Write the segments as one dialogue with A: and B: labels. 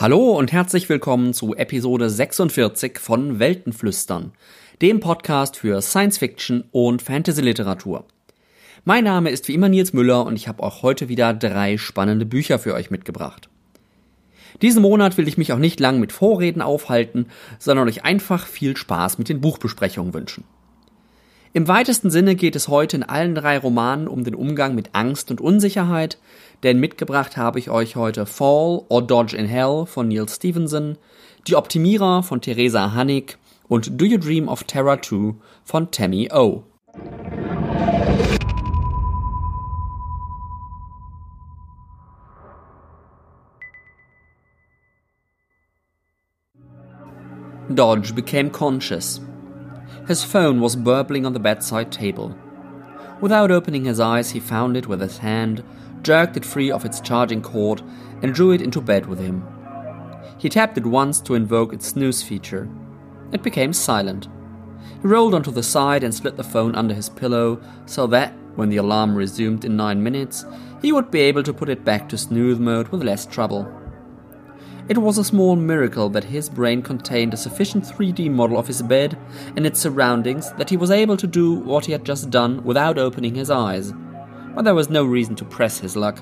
A: Hallo und herzlich willkommen zu Episode 46 von Weltenflüstern, dem Podcast für Science Fiction und Fantasy Literatur. Mein Name ist wie immer Nils Müller und ich habe auch heute wieder drei spannende Bücher für euch mitgebracht. Diesen Monat will ich mich auch nicht lang mit Vorreden aufhalten, sondern euch einfach viel Spaß mit den Buchbesprechungen wünschen. Im weitesten Sinne geht es heute in allen drei Romanen um den Umgang mit Angst und Unsicherheit, denn mitgebracht habe ich euch heute Fall or Dodge in Hell von Neil Stevenson, Die Optimierer von Theresa Hannig und Do You Dream of Terror 2 von Tammy O. Dodge became conscious. His phone was burbling on the bedside table. Without opening his eyes, he found it with his hand, jerked it free of its charging cord, and drew it into bed with him. He tapped it once to invoke its snooze feature. It became silent. He rolled onto the side and slid the phone under his pillow so that, when the alarm resumed in nine minutes, he would be able to put it back to snooze mode with less trouble. It was a small miracle that his brain contained a sufficient 3D model of his bed and its surroundings that he was able to do what he had just done without opening his eyes. But there was no reason to press his luck.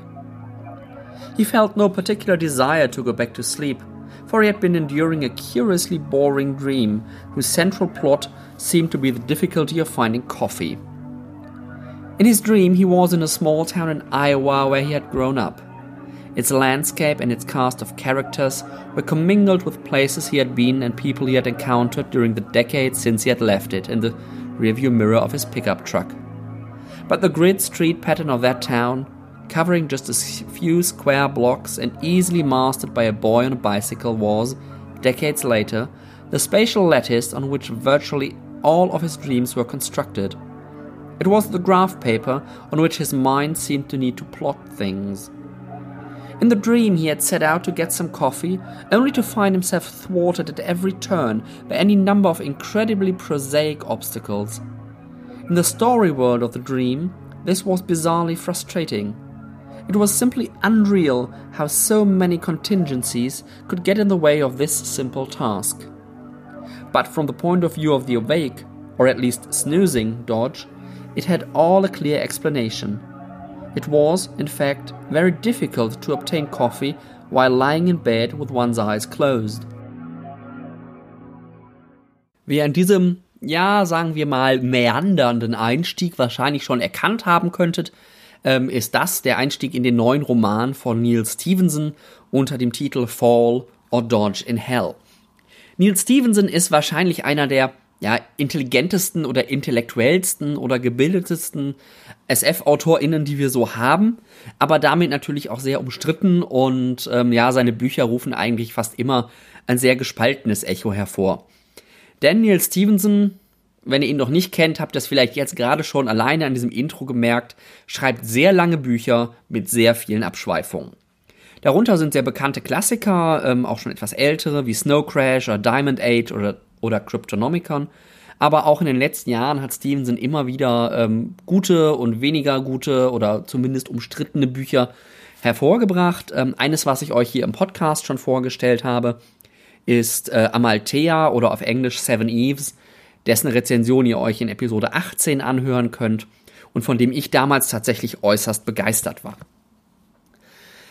A: He felt no particular desire to go back to sleep, for he had been enduring a curiously boring dream whose central plot seemed to be the difficulty of finding coffee. In his dream, he was in a small town in Iowa where he had grown up. Its landscape and its cast of characters were commingled with places he had been and people he had encountered during the decades since he had left it in the rearview mirror of his pickup truck. But the grid street pattern of that town, covering just a few square blocks and easily mastered by a boy on a bicycle, was, decades later, the spatial lattice on which virtually all of his dreams were constructed. It was the graph paper on which his mind seemed to need to plot things. In the dream, he had set out to get some coffee, only to find himself thwarted at every turn by any number of incredibly prosaic obstacles. In the story world of the dream, this was bizarrely frustrating. It was simply unreal how so many contingencies could get in the way of this simple task. But from the point of view of the awake, or at least snoozing, Dodge, it had all a clear explanation. It was, in fact, very difficult to obtain coffee while lying in bed with one's eyes closed. Wie ihr in diesem, ja, sagen wir mal, meandernden Einstieg wahrscheinlich schon erkannt haben könntet, ähm, ist das der Einstieg in den neuen Roman von Neil Stevenson unter dem Titel Fall or Dodge in Hell. Neil Stevenson ist wahrscheinlich einer der ja, intelligentesten oder intellektuellsten oder gebildetesten SF-AutorInnen, die wir so haben, aber damit natürlich auch sehr umstritten und ähm, ja, seine Bücher rufen eigentlich fast immer ein sehr gespaltenes Echo hervor. Daniel Stevenson, wenn ihr ihn noch nicht kennt, habt ihr es vielleicht jetzt gerade schon alleine an diesem Intro gemerkt, schreibt sehr lange Bücher mit sehr vielen Abschweifungen. Darunter sind sehr bekannte Klassiker, ähm, auch schon etwas ältere, wie Snow Crash oder Diamond Age oder oder Cryptonomicon. Aber auch in den letzten Jahren hat Stevenson immer wieder ähm, gute und weniger gute oder zumindest umstrittene Bücher hervorgebracht. Ähm, eines, was ich euch hier im Podcast schon vorgestellt habe, ist äh, Amalthea oder auf Englisch Seven Eves, dessen Rezension ihr euch in Episode 18 anhören könnt und von dem ich damals tatsächlich äußerst begeistert war.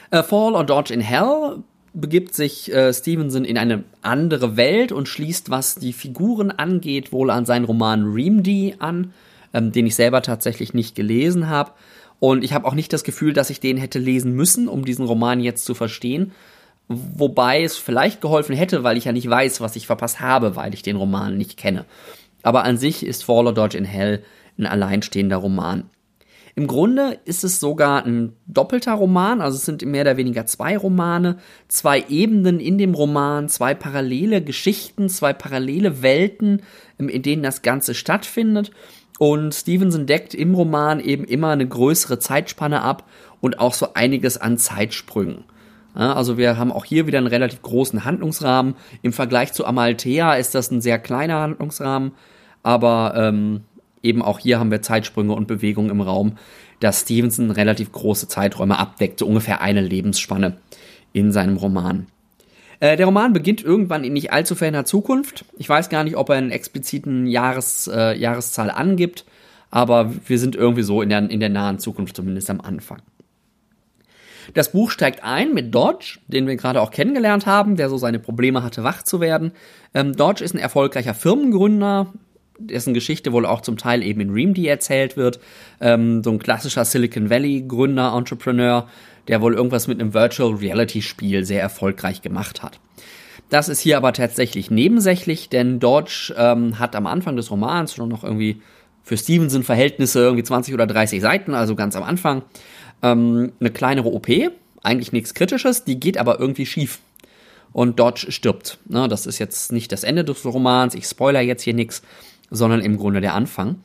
A: A Fall or Dodge in Hell begibt sich äh, Stevenson in eine andere Welt und schließt, was die Figuren angeht, wohl an seinen Roman Reamdy an, ähm, den ich selber tatsächlich nicht gelesen habe. Und ich habe auch nicht das Gefühl, dass ich den hätte lesen müssen, um diesen Roman jetzt zu verstehen. Wobei es vielleicht geholfen hätte, weil ich ja nicht weiß, was ich verpasst habe, weil ich den Roman nicht kenne. Aber an sich ist Fall or Dodge in Hell ein alleinstehender Roman. Im Grunde ist es sogar ein doppelter Roman, also es sind mehr oder weniger zwei Romane, zwei Ebenen in dem Roman, zwei parallele Geschichten, zwei parallele Welten, in denen das Ganze stattfindet. Und Stevenson deckt im Roman eben immer eine größere Zeitspanne ab und auch so einiges an Zeitsprüngen. Also wir haben auch hier wieder einen relativ großen Handlungsrahmen. Im Vergleich zu Amalthea ist das ein sehr kleiner Handlungsrahmen, aber ähm, eben auch hier haben wir Zeitsprünge und Bewegungen im Raum, dass Stevenson relativ große Zeiträume abdeckt, so ungefähr eine Lebensspanne in seinem Roman. Äh, der Roman beginnt irgendwann in nicht allzu ferner Zukunft. Ich weiß gar nicht, ob er einen expliziten Jahres, äh, Jahreszahl angibt, aber wir sind irgendwie so in der, in der nahen Zukunft zumindest am Anfang. Das Buch steigt ein mit Dodge, den wir gerade auch kennengelernt haben, der so seine Probleme hatte, wach zu werden. Ähm, Dodge ist ein erfolgreicher Firmengründer, dessen Geschichte wohl auch zum Teil eben in ReamD erzählt wird. Ähm, so ein klassischer Silicon Valley Gründer, Entrepreneur, der wohl irgendwas mit einem Virtual Reality Spiel sehr erfolgreich gemacht hat. Das ist hier aber tatsächlich nebensächlich, denn Dodge ähm, hat am Anfang des Romans schon noch irgendwie für Stevenson Verhältnisse irgendwie 20 oder 30 Seiten, also ganz am Anfang, ähm, eine kleinere OP, eigentlich nichts Kritisches, die geht aber irgendwie schief. Und Dodge stirbt. Ne, das ist jetzt nicht das Ende des Romans, ich spoiler jetzt hier nichts, sondern im Grunde der Anfang.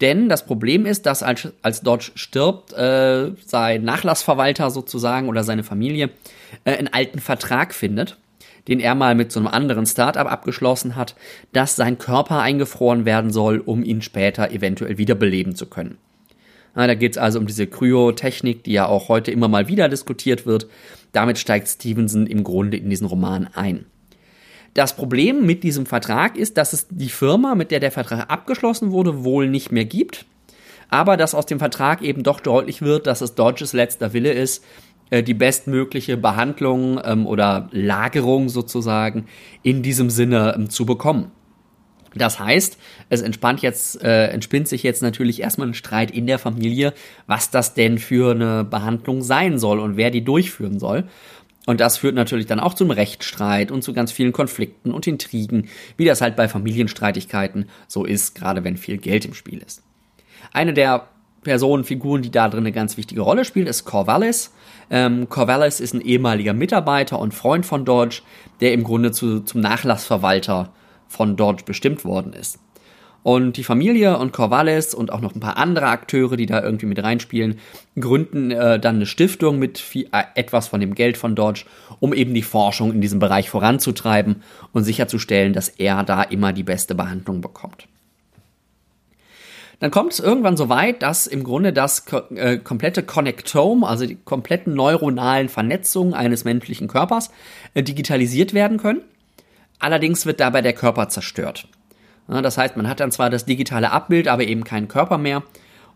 A: Denn das Problem ist, dass als, als Dodge stirbt, äh, sein Nachlassverwalter sozusagen oder seine Familie äh, einen alten Vertrag findet, den er mal mit so einem anderen Startup abgeschlossen hat, dass sein Körper eingefroren werden soll, um ihn später eventuell wiederbeleben zu können. Ja, da geht es also um diese Kryotechnik, die ja auch heute immer mal wieder diskutiert wird. Damit steigt Stevenson im Grunde in diesen Roman ein. Das Problem mit diesem Vertrag ist, dass es die Firma, mit der der Vertrag abgeschlossen wurde, wohl nicht mehr gibt. Aber dass aus dem Vertrag eben doch deutlich wird, dass es Dodges letzter Wille ist, äh, die bestmögliche Behandlung ähm, oder Lagerung sozusagen in diesem Sinne ähm, zu bekommen. Das heißt, es entspannt jetzt, äh, entspinnt sich jetzt natürlich erstmal ein Streit in der Familie, was das denn für eine Behandlung sein soll und wer die durchführen soll. Und das führt natürlich dann auch zum Rechtsstreit und zu ganz vielen Konflikten und Intrigen, wie das halt bei Familienstreitigkeiten so ist, gerade wenn viel Geld im Spiel ist. Eine der Personenfiguren, die da drin eine ganz wichtige Rolle spielt, ist Corvallis. Ähm, Corvallis ist ein ehemaliger Mitarbeiter und Freund von Dodge, der im Grunde zu, zum Nachlassverwalter von Dodge bestimmt worden ist. Und die Familie und Corvallis und auch noch ein paar andere Akteure, die da irgendwie mit reinspielen, gründen äh, dann eine Stiftung mit viel, äh, etwas von dem Geld von Dodge, um eben die Forschung in diesem Bereich voranzutreiben und sicherzustellen, dass er da immer die beste Behandlung bekommt. Dann kommt es irgendwann so weit, dass im Grunde das äh, komplette Connectome, also die kompletten neuronalen Vernetzungen eines menschlichen Körpers, äh, digitalisiert werden können. Allerdings wird dabei der Körper zerstört. Das heißt, man hat dann zwar das digitale Abbild, aber eben keinen Körper mehr.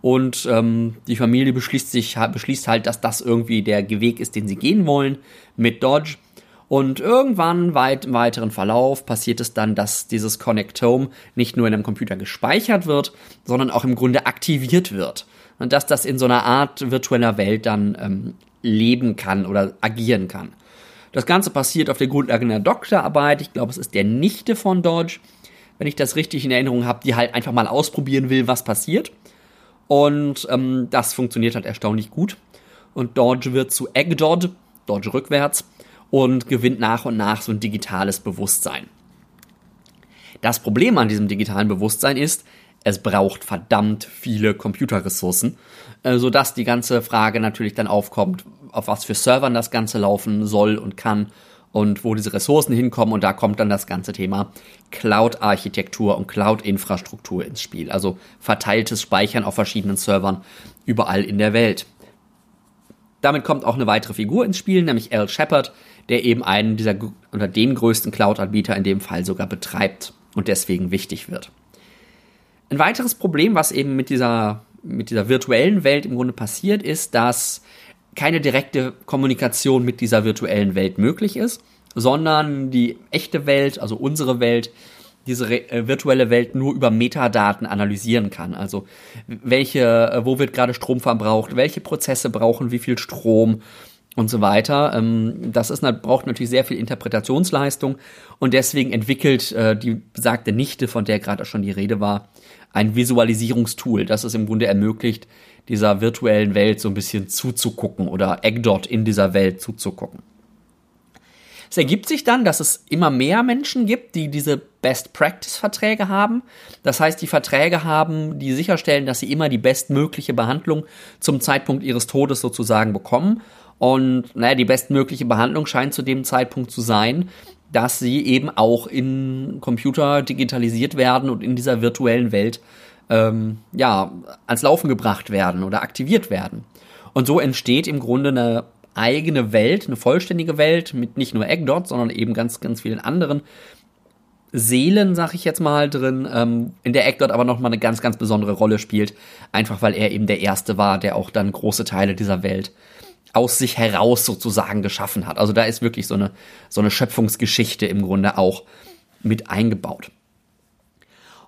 A: Und ähm, die Familie beschließt, sich, beschließt halt, dass das irgendwie der Weg ist, den sie gehen wollen mit Dodge. Und irgendwann weit im weiteren Verlauf passiert es dann, dass dieses Connectome nicht nur in einem Computer gespeichert wird, sondern auch im Grunde aktiviert wird. Und dass das in so einer Art virtueller Welt dann ähm, leben kann oder agieren kann. Das Ganze passiert auf der Grundlage einer Doktorarbeit. Ich glaube, es ist der Nichte von Dodge wenn ich das richtig in Erinnerung habe, die halt einfach mal ausprobieren will, was passiert. Und ähm, das funktioniert halt erstaunlich gut. Und Dodge wird zu Egg-Dodge, Dodge rückwärts, und gewinnt nach und nach so ein digitales Bewusstsein. Das Problem an diesem digitalen Bewusstsein ist, es braucht verdammt viele Computerressourcen, äh, sodass die ganze Frage natürlich dann aufkommt, auf was für Servern das Ganze laufen soll und kann und wo diese Ressourcen hinkommen. Und da kommt dann das ganze Thema Cloud-Architektur und Cloud-Infrastruktur ins Spiel. Also verteiltes Speichern auf verschiedenen Servern überall in der Welt. Damit kommt auch eine weitere Figur ins Spiel, nämlich Al Shepard, der eben einen dieser oder den größten Cloud-Anbieter in dem Fall sogar betreibt und deswegen wichtig wird. Ein weiteres Problem, was eben mit dieser, mit dieser virtuellen Welt im Grunde passiert, ist, dass keine direkte Kommunikation mit dieser virtuellen Welt möglich ist, sondern die echte Welt, also unsere Welt, diese äh, virtuelle Welt nur über Metadaten analysieren kann. Also welche, äh, wo wird gerade Strom verbraucht, welche Prozesse brauchen wie viel Strom und so weiter. Ähm, das ist, braucht natürlich sehr viel Interpretationsleistung und deswegen entwickelt äh, die besagte Nichte, von der gerade schon die Rede war, ein Visualisierungstool, das es im Grunde ermöglicht, dieser virtuellen Welt so ein bisschen zuzugucken oder Eggdot in dieser Welt zuzugucken. Es ergibt sich dann, dass es immer mehr Menschen gibt, die diese Best Practice Verträge haben. Das heißt, die Verträge haben, die sicherstellen, dass sie immer die bestmögliche Behandlung zum Zeitpunkt ihres Todes sozusagen bekommen. Und naja, die bestmögliche Behandlung scheint zu dem Zeitpunkt zu sein, dass sie eben auch in Computer digitalisiert werden und in dieser virtuellen Welt ähm, ja ans Laufen gebracht werden oder aktiviert werden. Und so entsteht im Grunde eine eigene Welt, eine vollständige Welt mit nicht nur Eggdot, sondern eben ganz, ganz vielen anderen Seelen, sag ich jetzt mal, drin, ähm, in der Eggdot aber nochmal eine ganz, ganz besondere Rolle spielt. Einfach weil er eben der Erste war, der auch dann große Teile dieser Welt aus sich heraus sozusagen geschaffen hat. Also da ist wirklich so eine, so eine Schöpfungsgeschichte im Grunde auch mit eingebaut.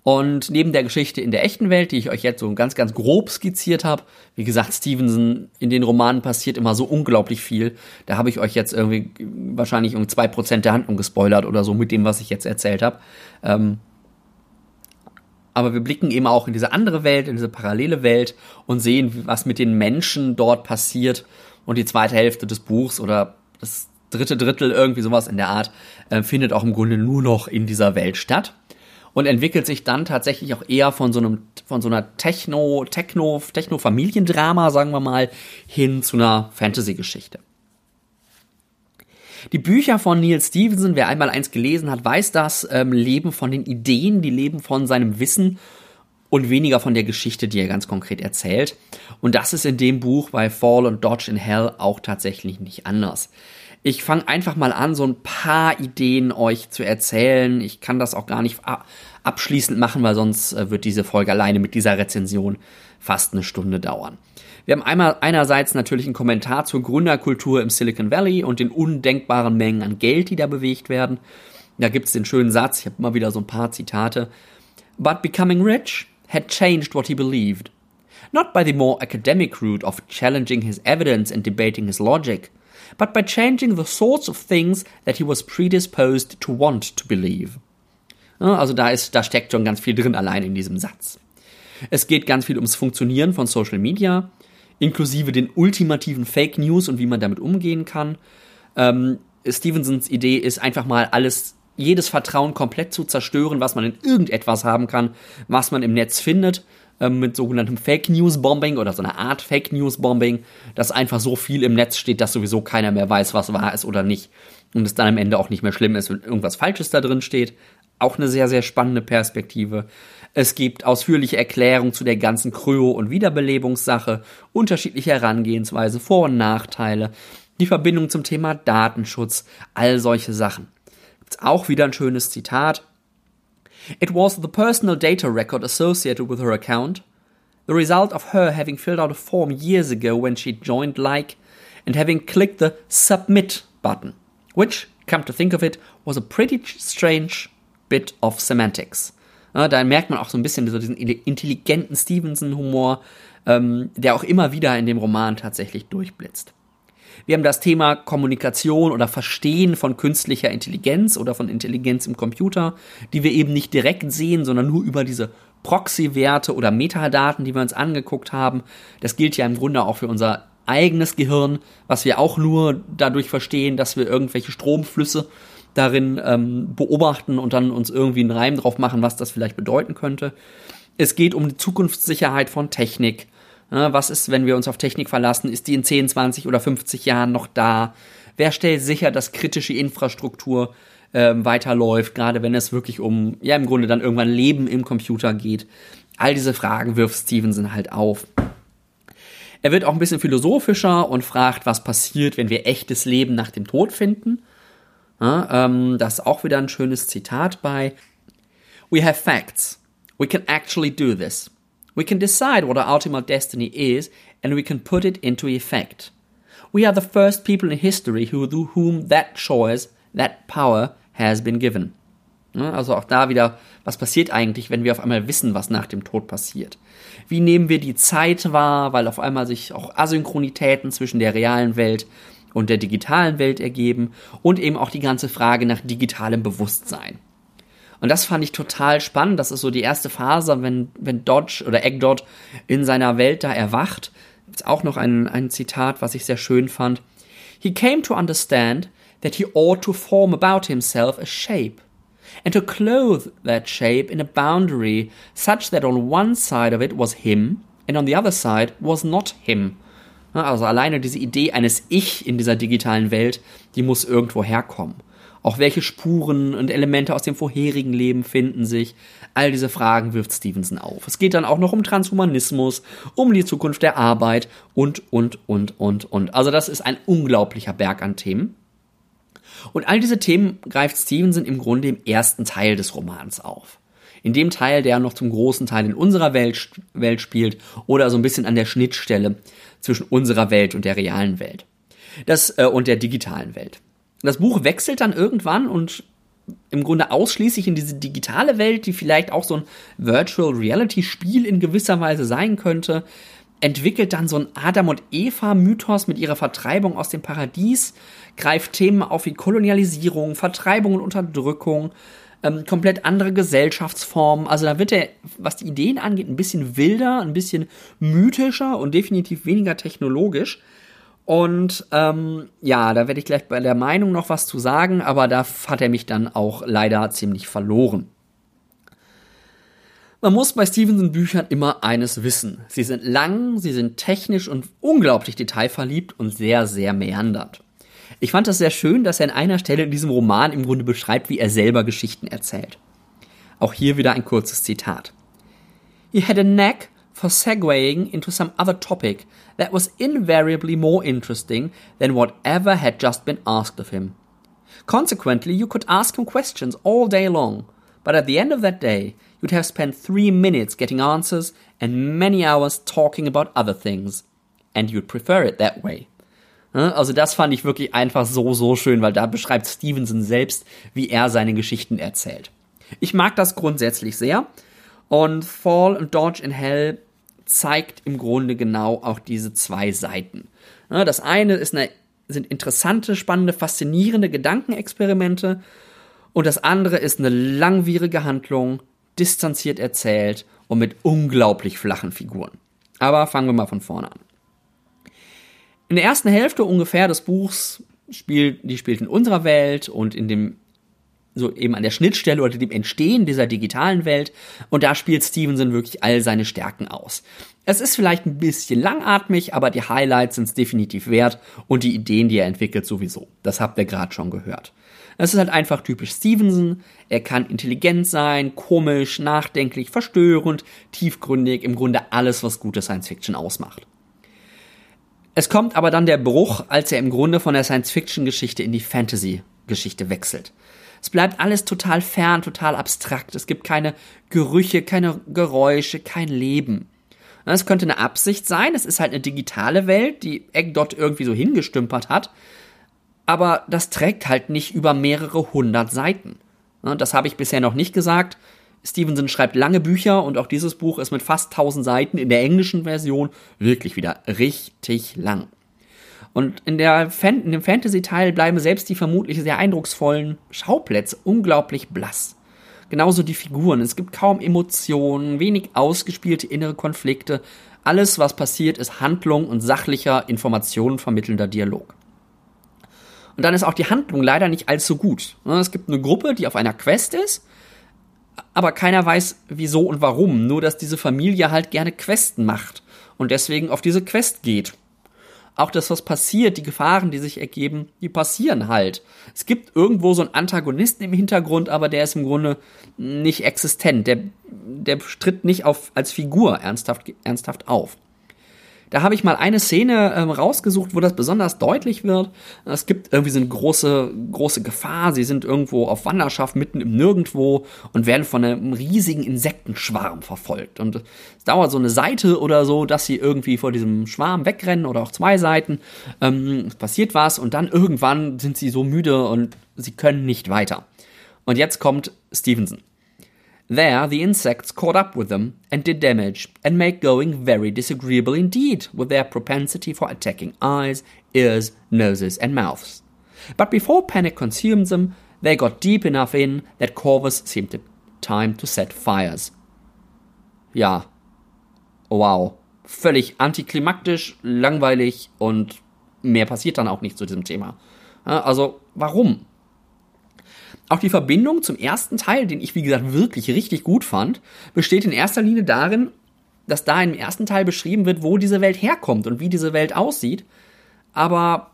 A: Und neben der Geschichte in der echten Welt, die ich euch jetzt so ganz, ganz grob skizziert habe, wie gesagt, Stevenson, in den Romanen passiert immer so unglaublich viel. Da habe ich euch jetzt irgendwie wahrscheinlich um zwei Prozent der Handlung gespoilert oder so mit dem, was ich jetzt erzählt habe. Ähm, aber wir blicken eben auch in diese andere Welt, in diese parallele Welt und sehen, was mit den Menschen dort passiert. Und die zweite Hälfte des Buchs oder das dritte Drittel, irgendwie sowas in der Art, äh, findet auch im Grunde nur noch in dieser Welt statt und entwickelt sich dann tatsächlich auch eher von so einem von so einer Techno Techno Techno Familiendrama, sagen wir mal, hin zu einer Fantasy Geschichte. Die Bücher von Neil Stevenson, wer einmal eins gelesen hat, weiß das, ähm, leben von den Ideen, die leben von seinem Wissen und weniger von der Geschichte, die er ganz konkret erzählt. Und das ist in dem Buch bei Fall und Dodge in Hell auch tatsächlich nicht anders. Ich fange einfach mal an, so ein paar Ideen euch zu erzählen. Ich kann das auch gar nicht abschließend machen, weil sonst äh, wird diese Folge alleine mit dieser Rezension fast eine Stunde dauern. Wir haben einmal einerseits natürlich einen Kommentar zur Gründerkultur im Silicon Valley und den undenkbaren Mengen an Geld, die da bewegt werden. Da gibt es den schönen Satz, ich habe immer wieder so ein paar Zitate. But becoming rich had changed what he believed. Not by the more academic route of challenging his evidence and debating his logic, but by changing the sorts of things that he was predisposed to want to believe. Also da ist, da steckt schon ganz viel drin allein in diesem Satz. Es geht ganz viel ums Funktionieren von Social Media, inklusive den ultimativen Fake News und wie man damit umgehen kann. Ähm, Stevensons Idee ist einfach mal alles, jedes Vertrauen komplett zu zerstören, was man in irgendetwas haben kann, was man im Netz findet mit sogenanntem Fake News Bombing oder so einer Art Fake News Bombing, dass einfach so viel im Netz steht, dass sowieso keiner mehr weiß, was wahr ist oder nicht. Und es dann am Ende auch nicht mehr schlimm ist, wenn irgendwas Falsches da drin steht. Auch eine sehr, sehr spannende Perspektive. Es gibt ausführliche Erklärungen zu der ganzen Kryo- und Wiederbelebungssache, unterschiedliche Herangehensweise, Vor- und Nachteile, die Verbindung zum Thema Datenschutz, all solche Sachen. Gibt's auch wieder ein schönes Zitat. It was the personal data record associated with her account, the result of her having filled out a form years ago when she joined Like and having clicked the Submit button, which, come to think of it, was a pretty strange bit of semantics. Da merkt man auch so ein bisschen so diesen intelligenten Stevenson-Humor, ähm, der auch immer wieder in dem Roman tatsächlich durchblitzt. Wir haben das Thema Kommunikation oder Verstehen von künstlicher Intelligenz oder von Intelligenz im Computer, die wir eben nicht direkt sehen, sondern nur über diese Proxy-Werte oder Metadaten, die wir uns angeguckt haben. Das gilt ja im Grunde auch für unser eigenes Gehirn, was wir auch nur dadurch verstehen, dass wir irgendwelche Stromflüsse darin ähm, beobachten und dann uns irgendwie einen Reim drauf machen, was das vielleicht bedeuten könnte. Es geht um die Zukunftssicherheit von Technik. Was ist, wenn wir uns auf Technik verlassen? Ist die in 10, 20 oder 50 Jahren noch da? Wer stellt sicher, dass kritische Infrastruktur ähm, weiterläuft, gerade wenn es wirklich um, ja, im Grunde dann irgendwann Leben im Computer geht? All diese Fragen wirft Stevenson halt auf. Er wird auch ein bisschen philosophischer und fragt, was passiert, wenn wir echtes Leben nach dem Tod finden. Ja, ähm, das ist auch wieder ein schönes Zitat bei. We have facts. We can actually do this. We can decide what our ultimate destiny is and we can put it into effect. We are the first people in history who, to whom that choice, that power has been given. Also auch da wieder, was passiert eigentlich, wenn wir auf einmal wissen, was nach dem Tod passiert? Wie nehmen wir die Zeit wahr, weil auf einmal sich auch Asynchronitäten zwischen der realen Welt und der digitalen Welt ergeben und eben auch die ganze Frage nach digitalem Bewusstsein. Und das fand ich total spannend. Das ist so die erste Phase, wenn, wenn Dodge oder Eggdot in seiner Welt da erwacht. Jetzt auch noch ein, ein Zitat, was ich sehr schön fand. He came to understand that he ought to form about himself a shape and to clothe that shape in a boundary such that on one side of it was him and on the other side was not him. Also alleine diese Idee eines Ich in dieser digitalen Welt, die muss irgendwo herkommen. Auch welche Spuren und Elemente aus dem vorherigen Leben finden sich? All diese Fragen wirft Stevenson auf. Es geht dann auch noch um Transhumanismus, um die Zukunft der Arbeit und, und, und, und, und. Also das ist ein unglaublicher Berg an Themen. Und all diese Themen greift Stevenson im Grunde im ersten Teil des Romans auf. In dem Teil, der noch zum großen Teil in unserer Welt, Welt spielt oder so ein bisschen an der Schnittstelle zwischen unserer Welt und der realen Welt. Das, äh, und der digitalen Welt. Das Buch wechselt dann irgendwann und im Grunde ausschließlich in diese digitale Welt, die vielleicht auch so ein Virtual Reality Spiel in gewisser Weise sein könnte, entwickelt dann so ein Adam und Eva Mythos mit ihrer Vertreibung aus dem Paradies, greift Themen auf wie Kolonialisierung, Vertreibung und Unterdrückung, ähm, komplett andere Gesellschaftsformen. Also da wird er, was die Ideen angeht, ein bisschen wilder, ein bisschen mythischer und definitiv weniger technologisch. Und ähm, ja, da werde ich gleich bei der Meinung noch was zu sagen, aber da hat er mich dann auch leider ziemlich verloren. Man muss bei Stevenson Büchern immer eines wissen. Sie sind lang, sie sind technisch und unglaublich detailverliebt und sehr, sehr meandernd. Ich fand das sehr schön, dass er an einer Stelle in diesem Roman im Grunde beschreibt, wie er selber Geschichten erzählt. Auch hier wieder ein kurzes Zitat. He had a knack for segueing into some other topic that was invariably more interesting than whatever had just been asked of him. Consequently, you could ask him questions all day long, but at the end of that day, you'd have spent three minutes getting answers and many hours talking about other things. And you'd prefer it that way. Also das fand ich wirklich einfach so, so schön, weil da beschreibt Stevenson selbst, wie er seine Geschichten erzählt. Ich mag das grundsätzlich sehr. Und Fall und Dodge in Hell zeigt im Grunde genau auch diese zwei Seiten. Das eine ist eine, sind interessante, spannende, faszinierende Gedankenexperimente und das andere ist eine langwierige Handlung, distanziert erzählt und mit unglaublich flachen Figuren. Aber fangen wir mal von vorne an. In der ersten Hälfte ungefähr des Buchs spielt, die spielt in unserer Welt und in dem so eben an der Schnittstelle oder dem Entstehen dieser digitalen Welt. Und da spielt Stevenson wirklich all seine Stärken aus. Es ist vielleicht ein bisschen langatmig, aber die Highlights sind es definitiv wert und die Ideen, die er entwickelt, sowieso. Das habt ihr gerade schon gehört. Es ist halt einfach typisch Stevenson. Er kann intelligent sein, komisch, nachdenklich, verstörend, tiefgründig, im Grunde alles, was gute Science Fiction ausmacht. Es kommt aber dann der Bruch, als er im Grunde von der Science-Fiction-Geschichte in die Fantasy-Geschichte wechselt. Es bleibt alles total fern, total abstrakt. Es gibt keine Gerüche, keine Geräusche, kein Leben. Es könnte eine Absicht sein, es ist halt eine digitale Welt, die Egg dort irgendwie so hingestümpert hat, aber das trägt halt nicht über mehrere hundert Seiten. Das habe ich bisher noch nicht gesagt. Stevenson schreibt lange Bücher und auch dieses Buch ist mit fast 1000 Seiten in der englischen Version wirklich wieder richtig lang. Und in, der Fan in dem Fantasy-Teil bleiben selbst die vermutlich sehr eindrucksvollen Schauplätze unglaublich blass. Genauso die Figuren. Es gibt kaum Emotionen, wenig ausgespielte innere Konflikte. Alles, was passiert, ist Handlung und sachlicher, Informationen vermittelnder Dialog. Und dann ist auch die Handlung leider nicht allzu gut. Es gibt eine Gruppe, die auf einer Quest ist, aber keiner weiß wieso und warum. Nur, dass diese Familie halt gerne Questen macht und deswegen auf diese Quest geht auch das, was passiert, die Gefahren, die sich ergeben, die passieren halt. Es gibt irgendwo so einen Antagonisten im Hintergrund, aber der ist im Grunde nicht existent. Der, der tritt nicht auf, als Figur ernsthaft, ernsthaft auf. Da habe ich mal eine Szene ähm, rausgesucht, wo das besonders deutlich wird. Es gibt irgendwie so eine große, große Gefahr. Sie sind irgendwo auf Wanderschaft mitten im Nirgendwo und werden von einem riesigen Insektenschwarm verfolgt. Und es dauert so eine Seite oder so, dass sie irgendwie vor diesem Schwarm wegrennen oder auch zwei Seiten. Ähm, es passiert was und dann irgendwann sind sie so müde und sie können nicht weiter. Und jetzt kommt Stevenson. There, the insects caught up with them and did damage, and made going very disagreeable indeed with their propensity for attacking eyes, ears, noses, and mouths. But before panic consumed them, they got deep enough in that Corvus seemed time to set fires. Ja. Oh, wow. Völlig antiklimaktisch, langweilig und mehr passiert dann auch nicht zu diesem Thema. Also, warum? Auch die Verbindung zum ersten Teil, den ich wie gesagt wirklich richtig gut fand, besteht in erster Linie darin, dass da im ersten Teil beschrieben wird, wo diese Welt herkommt und wie diese Welt aussieht. Aber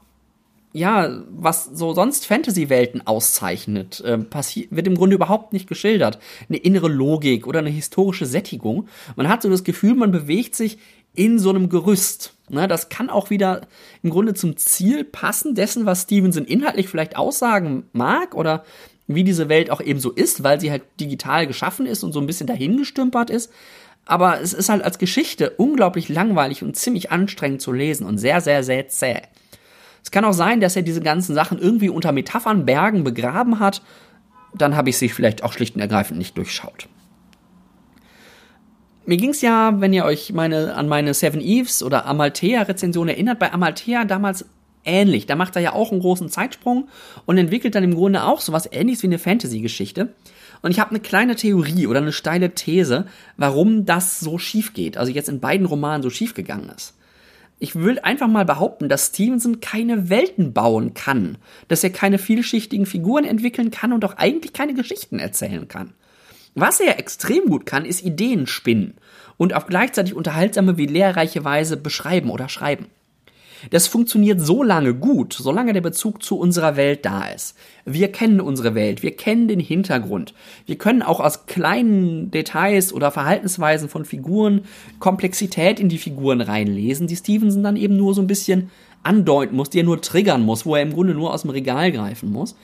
A: ja, was so sonst Fantasy-Welten auszeichnet, äh, wird im Grunde überhaupt nicht geschildert. Eine innere Logik oder eine historische Sättigung. Man hat so das Gefühl, man bewegt sich in so einem Gerüst. Ne, das kann auch wieder im Grunde zum Ziel passen dessen, was Stevenson inhaltlich vielleicht aussagen mag oder wie diese Welt auch eben so ist, weil sie halt digital geschaffen ist und so ein bisschen dahingestümpert ist. Aber es ist halt als Geschichte unglaublich langweilig und ziemlich anstrengend zu lesen und sehr, sehr, sehr zäh. Es kann auch sein, dass er diese ganzen Sachen irgendwie unter Metaphern, Bergen begraben hat. Dann habe ich sie vielleicht auch schlicht und ergreifend nicht durchschaut. Mir ging es ja, wenn ihr euch meine, an meine Seven Eves oder Amalthea-Rezension erinnert, bei Amalthea damals ähnlich. Da macht er ja auch einen großen Zeitsprung und entwickelt dann im Grunde auch sowas ähnliches wie eine Fantasy-Geschichte. Und ich habe eine kleine Theorie oder eine steile These, warum das so schief geht. Also jetzt in beiden Romanen so schief gegangen ist. Ich will einfach mal behaupten, dass Stevenson keine Welten bauen kann, dass er keine vielschichtigen Figuren entwickeln kann und auch eigentlich keine Geschichten erzählen kann. Was er extrem gut kann, ist Ideen spinnen und auf gleichzeitig unterhaltsame wie lehrreiche Weise beschreiben oder schreiben. Das funktioniert so lange gut, solange der Bezug zu unserer Welt da ist. Wir kennen unsere Welt, wir kennen den Hintergrund. Wir können auch aus kleinen Details oder Verhaltensweisen von Figuren Komplexität in die Figuren reinlesen, die Stevenson dann eben nur so ein bisschen andeuten muss, die er nur triggern muss, wo er im Grunde nur aus dem Regal greifen muss.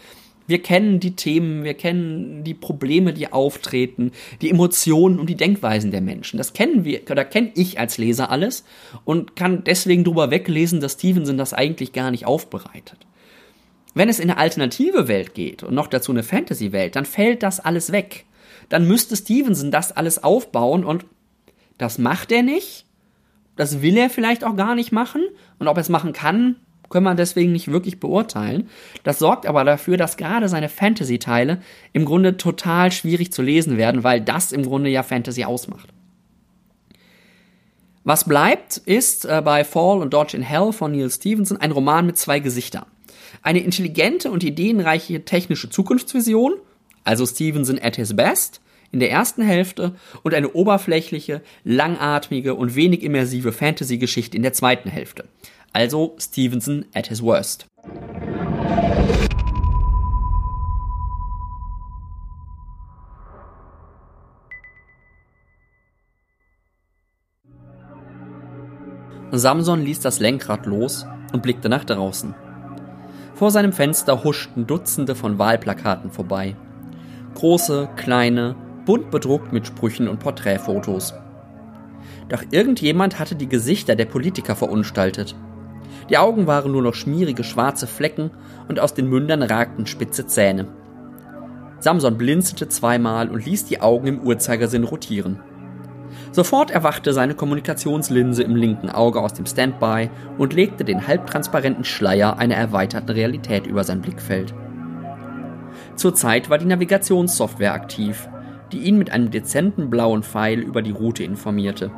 A: Wir kennen die Themen, wir kennen die Probleme, die auftreten, die Emotionen und die Denkweisen der Menschen. Das kennen wir, oder kenne ich als Leser alles und kann deswegen drüber weglesen, dass Stevenson das eigentlich gar nicht aufbereitet. Wenn es in eine alternative Welt geht und noch dazu eine Fantasy-Welt, dann fällt das alles weg. Dann müsste Stevenson das alles aufbauen und das macht er nicht. Das will er vielleicht auch gar nicht machen. Und ob er es machen kann, können wir deswegen nicht wirklich beurteilen. Das sorgt aber dafür, dass gerade seine Fantasy-Teile im Grunde total schwierig zu lesen werden, weil das im Grunde ja Fantasy ausmacht. Was bleibt, ist äh, bei Fall und Dodge in Hell von Neil Stevenson ein Roman mit zwei Gesichtern. Eine intelligente und ideenreiche technische Zukunftsvision, also Stevenson at his best, in der ersten Hälfte und eine oberflächliche, langatmige und wenig immersive Fantasy-Geschichte in der zweiten Hälfte. Also Stevenson at his worst. Samson ließ das Lenkrad los und blickte nach draußen. Vor seinem Fenster huschten Dutzende von Wahlplakaten vorbei. Große, kleine, bunt bedruckt mit Sprüchen und Porträtfotos. Doch irgendjemand hatte die Gesichter der Politiker verunstaltet. Die Augen waren nur noch schmierige schwarze Flecken und aus den Mündern ragten spitze Zähne. Samson blinzelte zweimal und ließ die Augen im Uhrzeigersinn rotieren. Sofort erwachte seine Kommunikationslinse im linken Auge aus dem Standby und legte den halbtransparenten Schleier einer erweiterten Realität über sein Blickfeld. Zurzeit war die Navigationssoftware aktiv, die ihn mit einem dezenten blauen Pfeil über die Route informierte.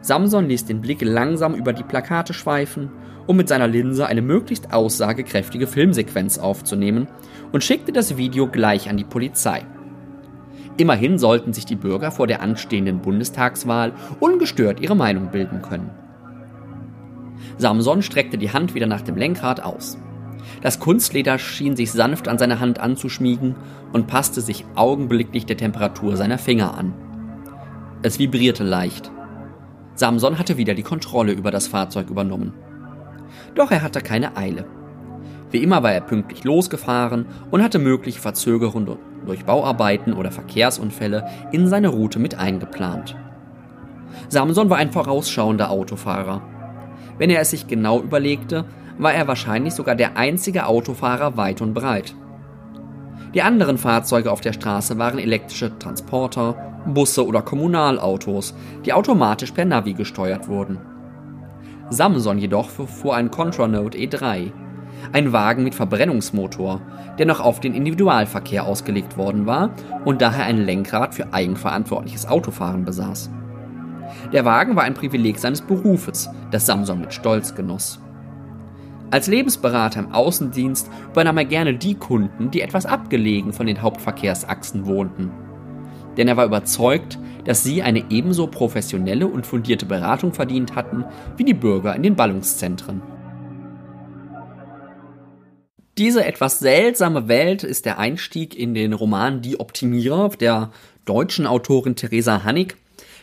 A: Samson ließ den Blick langsam über die Plakate schweifen, um mit seiner Linse eine möglichst aussagekräftige Filmsequenz aufzunehmen und schickte das Video gleich an die Polizei. Immerhin sollten sich die Bürger vor der anstehenden Bundestagswahl ungestört ihre Meinung bilden können. Samson streckte die Hand wieder nach dem Lenkrad aus. Das Kunstleder schien sich sanft an seine Hand anzuschmiegen und passte sich augenblicklich der Temperatur seiner Finger an. Es vibrierte leicht. Samson hatte wieder die Kontrolle über das Fahrzeug übernommen. Doch er hatte keine Eile. Wie immer war er pünktlich losgefahren und hatte mögliche Verzögerungen durch Bauarbeiten oder Verkehrsunfälle in seine Route mit eingeplant. Samson war ein vorausschauender Autofahrer. Wenn er es sich genau überlegte, war er wahrscheinlich sogar der einzige Autofahrer weit und breit. Die anderen Fahrzeuge auf der Straße waren elektrische Transporter, Busse oder Kommunalautos, die automatisch per Navi gesteuert wurden. Samson jedoch fuhr ein Contronote E3, ein Wagen mit Verbrennungsmotor, der noch auf den Individualverkehr ausgelegt worden war und daher ein Lenkrad für eigenverantwortliches Autofahren besaß. Der Wagen war ein Privileg seines Berufes, das Samson mit Stolz genoss. Als Lebensberater im Außendienst übernahm er gerne die Kunden, die etwas abgelegen von den Hauptverkehrsachsen wohnten denn er war überzeugt, dass sie eine ebenso professionelle und fundierte Beratung verdient hatten wie die Bürger in den Ballungszentren. Diese etwas seltsame Welt ist der Einstieg in den Roman Die Optimierer der deutschen Autorin Theresa Hannig.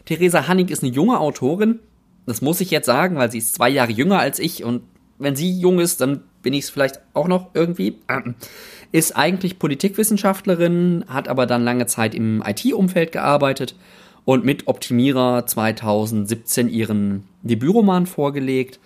A: Theresa Hannig ist eine junge Autorin. Das muss ich jetzt sagen, weil sie ist zwei Jahre jünger als ich und wenn sie jung ist, dann bin ich es vielleicht auch noch irgendwie. Ist eigentlich Politikwissenschaftlerin, hat aber dann lange Zeit im IT-Umfeld gearbeitet und mit Optimierer 2017 ihren Debütroman vorgelegt.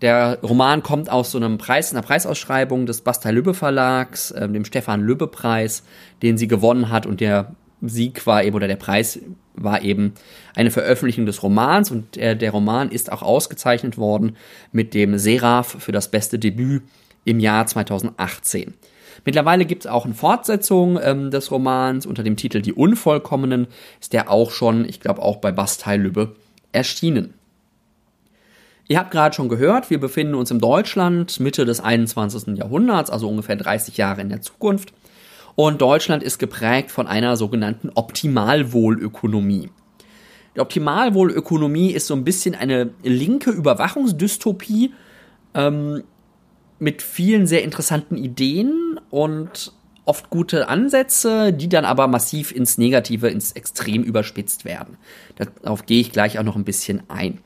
A: Der Roman kommt aus so einem Preis, einer Preisausschreibung des Bastei-Lübbe Verlags, äh, dem Stefan Lübbe Preis, den sie gewonnen hat und der Sieg war eben, oder der Preis war eben eine Veröffentlichung des Romans und der, der Roman ist auch ausgezeichnet worden mit dem Seraph für das beste Debüt im Jahr 2018. Mittlerweile gibt es auch eine Fortsetzung ähm, des Romans unter dem Titel Die Unvollkommenen, ist der auch schon, ich glaube auch bei Bastei Lübbe erschienen. Ihr habt gerade schon gehört, wir befinden uns in Deutschland Mitte des 21. Jahrhunderts, also ungefähr 30 Jahre in der Zukunft. Und Deutschland ist geprägt von einer sogenannten Optimalwohlökonomie. Die Optimalwohlökonomie ist so ein bisschen eine linke Überwachungsdystopie ähm, mit vielen sehr interessanten Ideen und oft gute Ansätze, die dann aber massiv ins Negative, ins Extrem überspitzt werden. Darauf gehe ich gleich auch noch ein bisschen ein.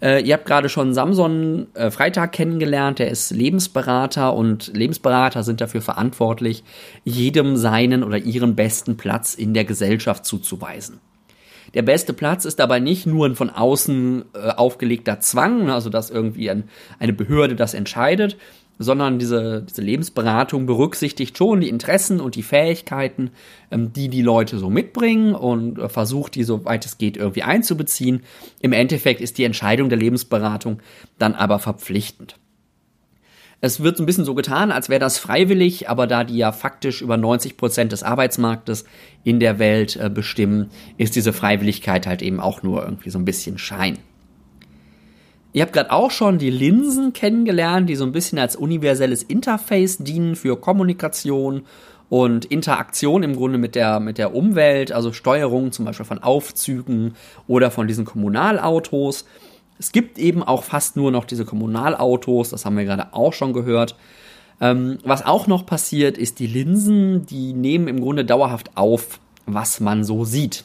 A: Äh, ihr habt gerade schon Samson äh, Freitag kennengelernt, der ist Lebensberater und Lebensberater sind dafür verantwortlich, jedem seinen oder ihren besten Platz in der Gesellschaft zuzuweisen. Der beste Platz ist dabei nicht nur ein von außen äh, aufgelegter Zwang, also dass irgendwie ein, eine Behörde das entscheidet, sondern diese, diese Lebensberatung berücksichtigt schon die Interessen und die Fähigkeiten, ähm, die die Leute so mitbringen und äh, versucht, die soweit es geht irgendwie einzubeziehen. Im Endeffekt ist die Entscheidung der Lebensberatung dann aber verpflichtend. Es wird ein bisschen so getan, als wäre das freiwillig, aber da die ja faktisch über 90 Prozent des Arbeitsmarktes in der Welt äh, bestimmen, ist diese Freiwilligkeit halt eben auch nur irgendwie so ein bisschen Schein. Ihr habt gerade auch schon die Linsen kennengelernt, die so ein bisschen als universelles Interface dienen für Kommunikation und Interaktion im Grunde mit der, mit der Umwelt, also Steuerung zum Beispiel von Aufzügen oder von diesen Kommunalautos. Es gibt eben auch fast nur noch diese Kommunalautos, das haben wir gerade auch schon gehört. Ähm, was auch noch passiert, ist die Linsen, die nehmen im Grunde dauerhaft auf, was man so sieht.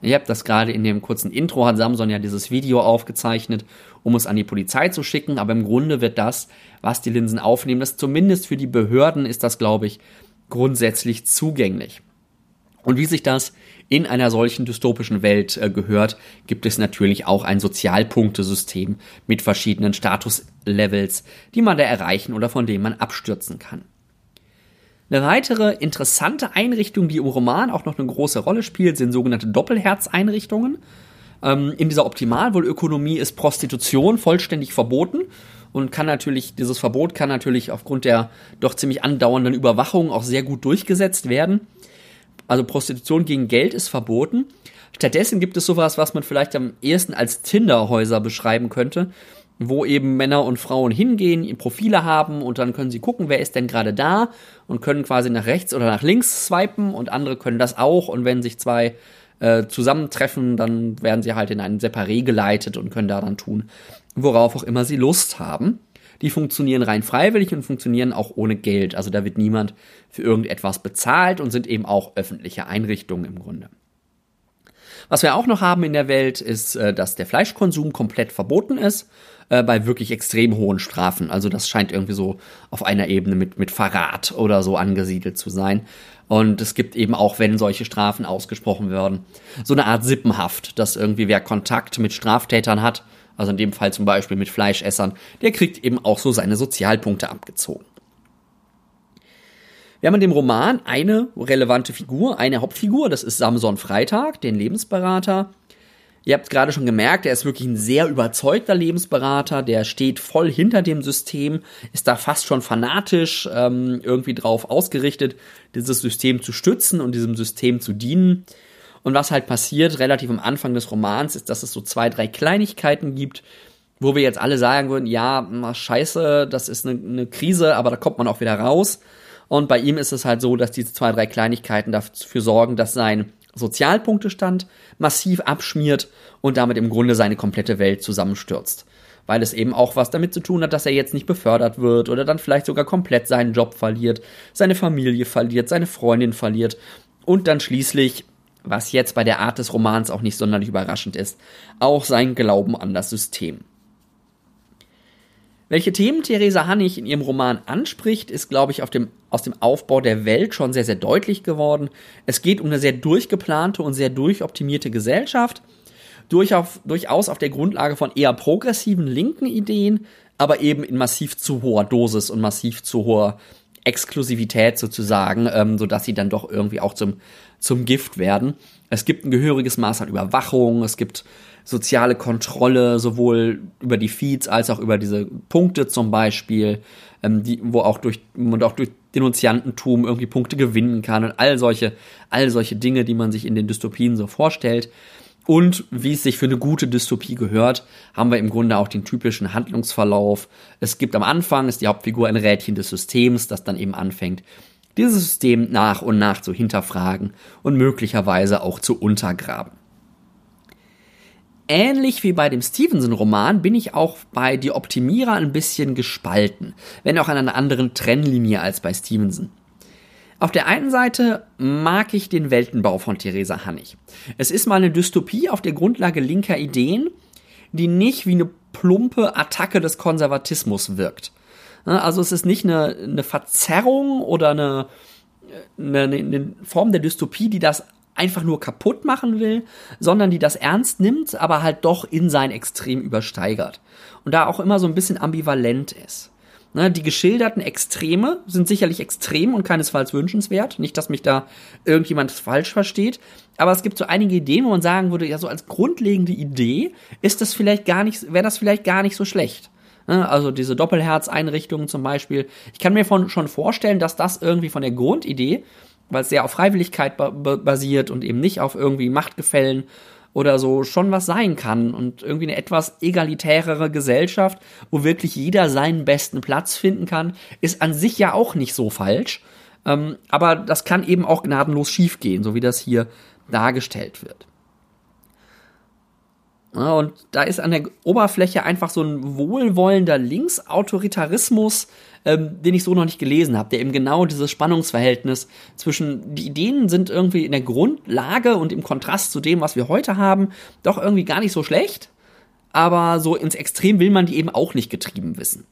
A: Ihr habt das gerade in dem kurzen Intro, hat Samson ja dieses Video aufgezeichnet, um es an die Polizei zu schicken, aber im Grunde wird das, was die Linsen aufnehmen, das zumindest für die Behörden ist das, glaube ich, grundsätzlich zugänglich. Und wie sich das in einer solchen dystopischen Welt äh, gehört, gibt es natürlich auch ein Sozialpunktesystem mit verschiedenen Statuslevels, die man da erreichen oder von denen man abstürzen kann. Eine weitere interessante Einrichtung, die im Roman auch noch eine große Rolle spielt, sind sogenannte Doppelherzeinrichtungen. Ähm, in dieser Optimalwohlökonomie ist Prostitution vollständig verboten und kann natürlich, dieses Verbot kann natürlich aufgrund der doch ziemlich andauernden Überwachung auch sehr gut durchgesetzt werden. Also Prostitution gegen Geld ist verboten. Stattdessen gibt es sowas, was man vielleicht am ehesten als Tinderhäuser beschreiben könnte wo eben Männer und Frauen hingehen, Profile haben und dann können sie gucken, wer ist denn gerade da und können quasi nach rechts oder nach links swipen und andere können das auch und wenn sich zwei äh, zusammentreffen, dann werden sie halt in einen Separé geleitet und können da dann tun, worauf auch immer sie Lust haben. Die funktionieren rein freiwillig und funktionieren auch ohne Geld. Also da wird niemand für irgendetwas bezahlt und sind eben auch öffentliche Einrichtungen im Grunde. Was wir auch noch haben in der Welt ist, äh, dass der Fleischkonsum komplett verboten ist äh, bei wirklich extrem hohen Strafen. Also das scheint irgendwie so auf einer Ebene mit, mit Verrat oder so angesiedelt zu sein. Und es gibt eben auch, wenn solche Strafen ausgesprochen werden, so eine Art Sippenhaft, dass irgendwie wer Kontakt mit Straftätern hat, also in dem Fall zum Beispiel mit Fleischessern, der kriegt eben auch so seine Sozialpunkte abgezogen. Wir haben in dem Roman eine relevante Figur, eine Hauptfigur, das ist Samson Freitag, den Lebensberater, Ihr habt gerade schon gemerkt, er ist wirklich ein sehr überzeugter Lebensberater, der steht voll hinter dem System, ist da fast schon fanatisch ähm, irgendwie drauf ausgerichtet, dieses System zu stützen und diesem System zu dienen. Und was halt passiert, relativ am Anfang des Romans, ist, dass es so zwei, drei Kleinigkeiten gibt, wo wir jetzt alle sagen würden, ja, na, scheiße, das ist eine, eine Krise, aber da kommt man auch wieder raus. Und bei ihm ist es halt so, dass diese zwei, drei Kleinigkeiten dafür sorgen, dass sein Sozialpunktestand massiv abschmiert und damit im Grunde seine komplette Welt zusammenstürzt. weil es eben auch was damit zu tun hat, dass er jetzt nicht befördert wird oder dann vielleicht sogar komplett seinen Job verliert, seine Familie verliert, seine Freundin verliert und dann schließlich, was jetzt bei der Art des Romans auch nicht sonderlich überraschend ist, auch sein Glauben an das System. Welche Themen Theresa Hannig in ihrem Roman anspricht, ist, glaube ich, dem, aus dem Aufbau der Welt schon sehr, sehr deutlich geworden. Es geht um eine sehr durchgeplante und sehr durchoptimierte Gesellschaft, durchaus, durchaus auf der Grundlage von eher progressiven linken Ideen, aber eben in massiv zu hoher Dosis und massiv zu hoher Exklusivität sozusagen, ähm, sodass sie dann doch irgendwie auch zum, zum Gift werden. Es gibt ein gehöriges Maß an Überwachung, es gibt soziale Kontrolle, sowohl über die Feeds als auch über diese Punkte zum Beispiel, ähm, die, wo auch durch, und auch durch Denunziantentum irgendwie Punkte gewinnen kann und all solche, all solche Dinge, die man sich in den Dystopien so vorstellt. Und wie es sich für eine gute Dystopie gehört, haben wir im Grunde auch den typischen Handlungsverlauf. Es gibt am Anfang, ist die Hauptfigur ein Rädchen des Systems, das dann eben anfängt, dieses System nach und nach zu hinterfragen und möglicherweise auch zu untergraben. Ähnlich wie bei dem Stevenson-Roman bin ich auch bei Die Optimierer ein bisschen gespalten, wenn auch an einer anderen Trennlinie als bei Stevenson. Auf der einen Seite mag ich den Weltenbau von Theresa Hannig. Es ist mal eine Dystopie auf der Grundlage linker Ideen, die nicht wie eine plumpe Attacke des Konservatismus wirkt. Also es ist nicht eine, eine Verzerrung oder eine, eine, eine Form der Dystopie, die das einfach nur kaputt machen will, sondern die das ernst nimmt, aber halt doch in sein Extrem übersteigert. Und da auch immer so ein bisschen ambivalent ist. Ne, die geschilderten Extreme sind sicherlich extrem und keinesfalls wünschenswert. Nicht, dass mich da irgendjemand falsch versteht. Aber es gibt so einige Ideen, wo man sagen würde, ja, so als grundlegende Idee ist das vielleicht gar nicht, wäre das vielleicht gar nicht so schlecht. Ne, also diese Doppelherzeinrichtungen zum Beispiel. Ich kann mir von, schon vorstellen, dass das irgendwie von der Grundidee weil es sehr auf Freiwilligkeit basiert und eben nicht auf irgendwie Machtgefällen oder so schon was sein kann und irgendwie eine etwas egalitärere Gesellschaft, wo wirklich jeder seinen besten Platz finden kann, ist an sich ja auch nicht so falsch. Ähm, aber das kann eben auch gnadenlos schiefgehen, so wie das hier dargestellt wird. Ja, und da ist an der Oberfläche einfach so ein wohlwollender Linksautoritarismus, ähm, den ich so noch nicht gelesen habe, der eben genau dieses Spannungsverhältnis zwischen die Ideen sind irgendwie in der Grundlage und im Kontrast zu dem, was wir heute haben, doch irgendwie gar nicht so schlecht, aber so ins Extrem will man die eben auch nicht getrieben wissen.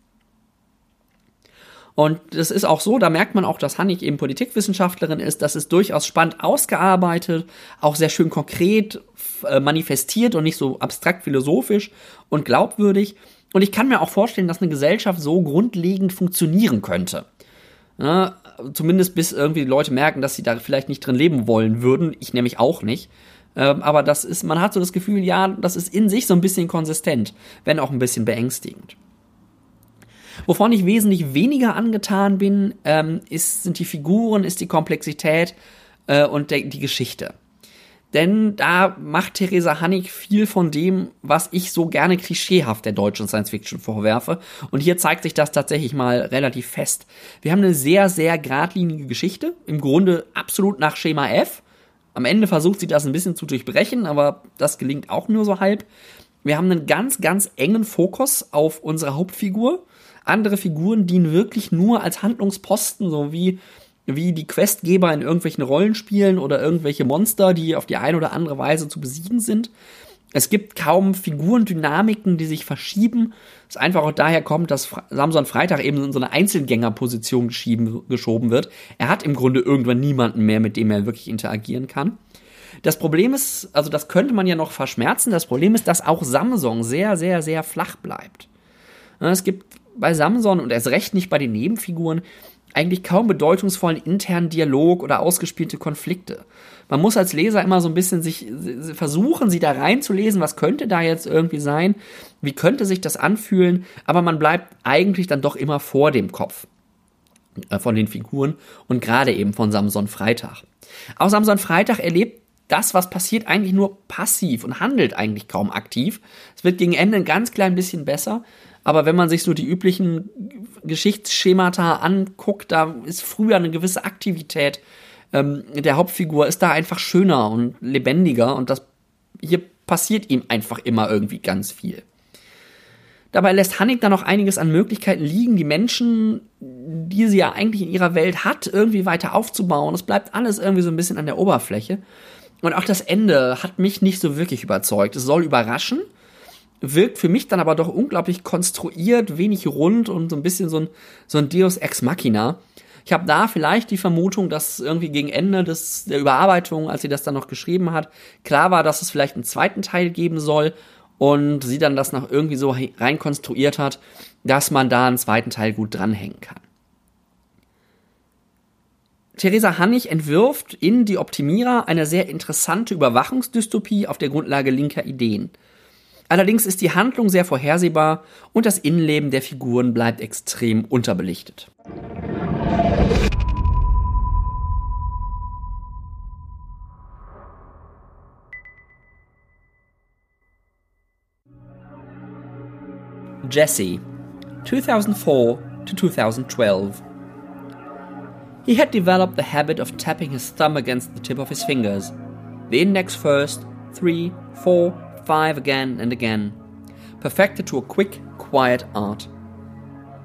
A: Und das ist auch so, da merkt man auch, dass Hannig eben Politikwissenschaftlerin ist. Das ist durchaus spannend ausgearbeitet, auch sehr schön konkret äh, manifestiert und nicht so abstrakt philosophisch und glaubwürdig. Und ich kann mir auch vorstellen, dass eine Gesellschaft so grundlegend funktionieren könnte. Ja, zumindest bis irgendwie Leute merken, dass sie da vielleicht nicht drin leben wollen würden. Ich nämlich auch nicht. Ähm, aber das ist, man hat so das Gefühl, ja, das ist in sich so ein bisschen konsistent, wenn auch ein bisschen beängstigend. Wovon ich wesentlich weniger angetan bin, ähm, ist, sind die Figuren, ist die Komplexität äh, und der, die Geschichte. Denn da macht Theresa Hannig viel von dem, was ich so gerne klischeehaft der deutschen Science Fiction vorwerfe. Und hier zeigt sich das tatsächlich mal relativ fest. Wir haben eine sehr, sehr geradlinige Geschichte. Im Grunde absolut nach Schema F. Am Ende versucht sie das ein bisschen zu durchbrechen, aber das gelingt auch nur so halb. Wir haben einen ganz, ganz engen Fokus auf unsere Hauptfigur. Andere Figuren dienen wirklich nur als Handlungsposten, so wie, wie die Questgeber in irgendwelchen Rollenspielen oder irgendwelche Monster, die auf die eine oder andere Weise zu besiegen sind. Es gibt kaum Figurendynamiken, die sich verschieben. Es einfach auch daher kommt, dass Samson Freitag eben in so eine Einzelgängerposition geschoben wird. Er hat im Grunde irgendwann niemanden mehr, mit dem er wirklich interagieren kann. Das Problem ist, also das könnte man ja noch verschmerzen. Das Problem ist, dass auch Samsung sehr, sehr, sehr flach bleibt. Es gibt bei Samson und erst recht nicht bei den Nebenfiguren eigentlich kaum bedeutungsvollen internen Dialog oder ausgespielte Konflikte. Man muss als Leser immer so ein bisschen sich versuchen, sie da reinzulesen, was könnte da jetzt irgendwie sein, wie könnte sich das anfühlen, aber man bleibt eigentlich dann doch immer vor dem Kopf äh, von den Figuren und gerade eben von Samson Freitag. Auch Samson Freitag erlebt das, was passiert, eigentlich nur passiv und handelt eigentlich kaum aktiv. Es wird gegen Ende ein ganz klein bisschen besser, aber wenn man sich so die üblichen Geschichtsschemata anguckt, da ist früher eine gewisse Aktivität ähm, der Hauptfigur ist da einfach schöner und lebendiger und das hier passiert ihm einfach immer irgendwie ganz viel. Dabei lässt Hannig dann noch einiges an Möglichkeiten liegen, die Menschen, die sie ja eigentlich in ihrer Welt hat, irgendwie weiter aufzubauen. Es bleibt alles irgendwie so ein bisschen an der Oberfläche. Und auch das Ende hat mich nicht so wirklich überzeugt. Es soll überraschen, wirkt für mich dann aber doch unglaublich konstruiert, wenig rund und so ein bisschen so ein, so ein Deus Ex Machina. Ich habe da vielleicht die Vermutung, dass irgendwie gegen Ende des, der Überarbeitung, als sie das dann noch geschrieben hat, klar war, dass es vielleicht einen zweiten Teil geben soll und sie dann das noch irgendwie so rein konstruiert hat, dass man da einen zweiten Teil gut dranhängen kann. Theresa Hannig entwirft in Die Optimierer eine sehr interessante Überwachungsdystopie auf der Grundlage linker Ideen. Allerdings ist die Handlung sehr vorhersehbar und das Innenleben der Figuren bleibt extrem unterbelichtet. Jesse, 2004 to 2012. He had developed the habit of tapping his thumb against the tip of his fingers. The index first, three, four, five again and again, perfected to a quick, quiet art.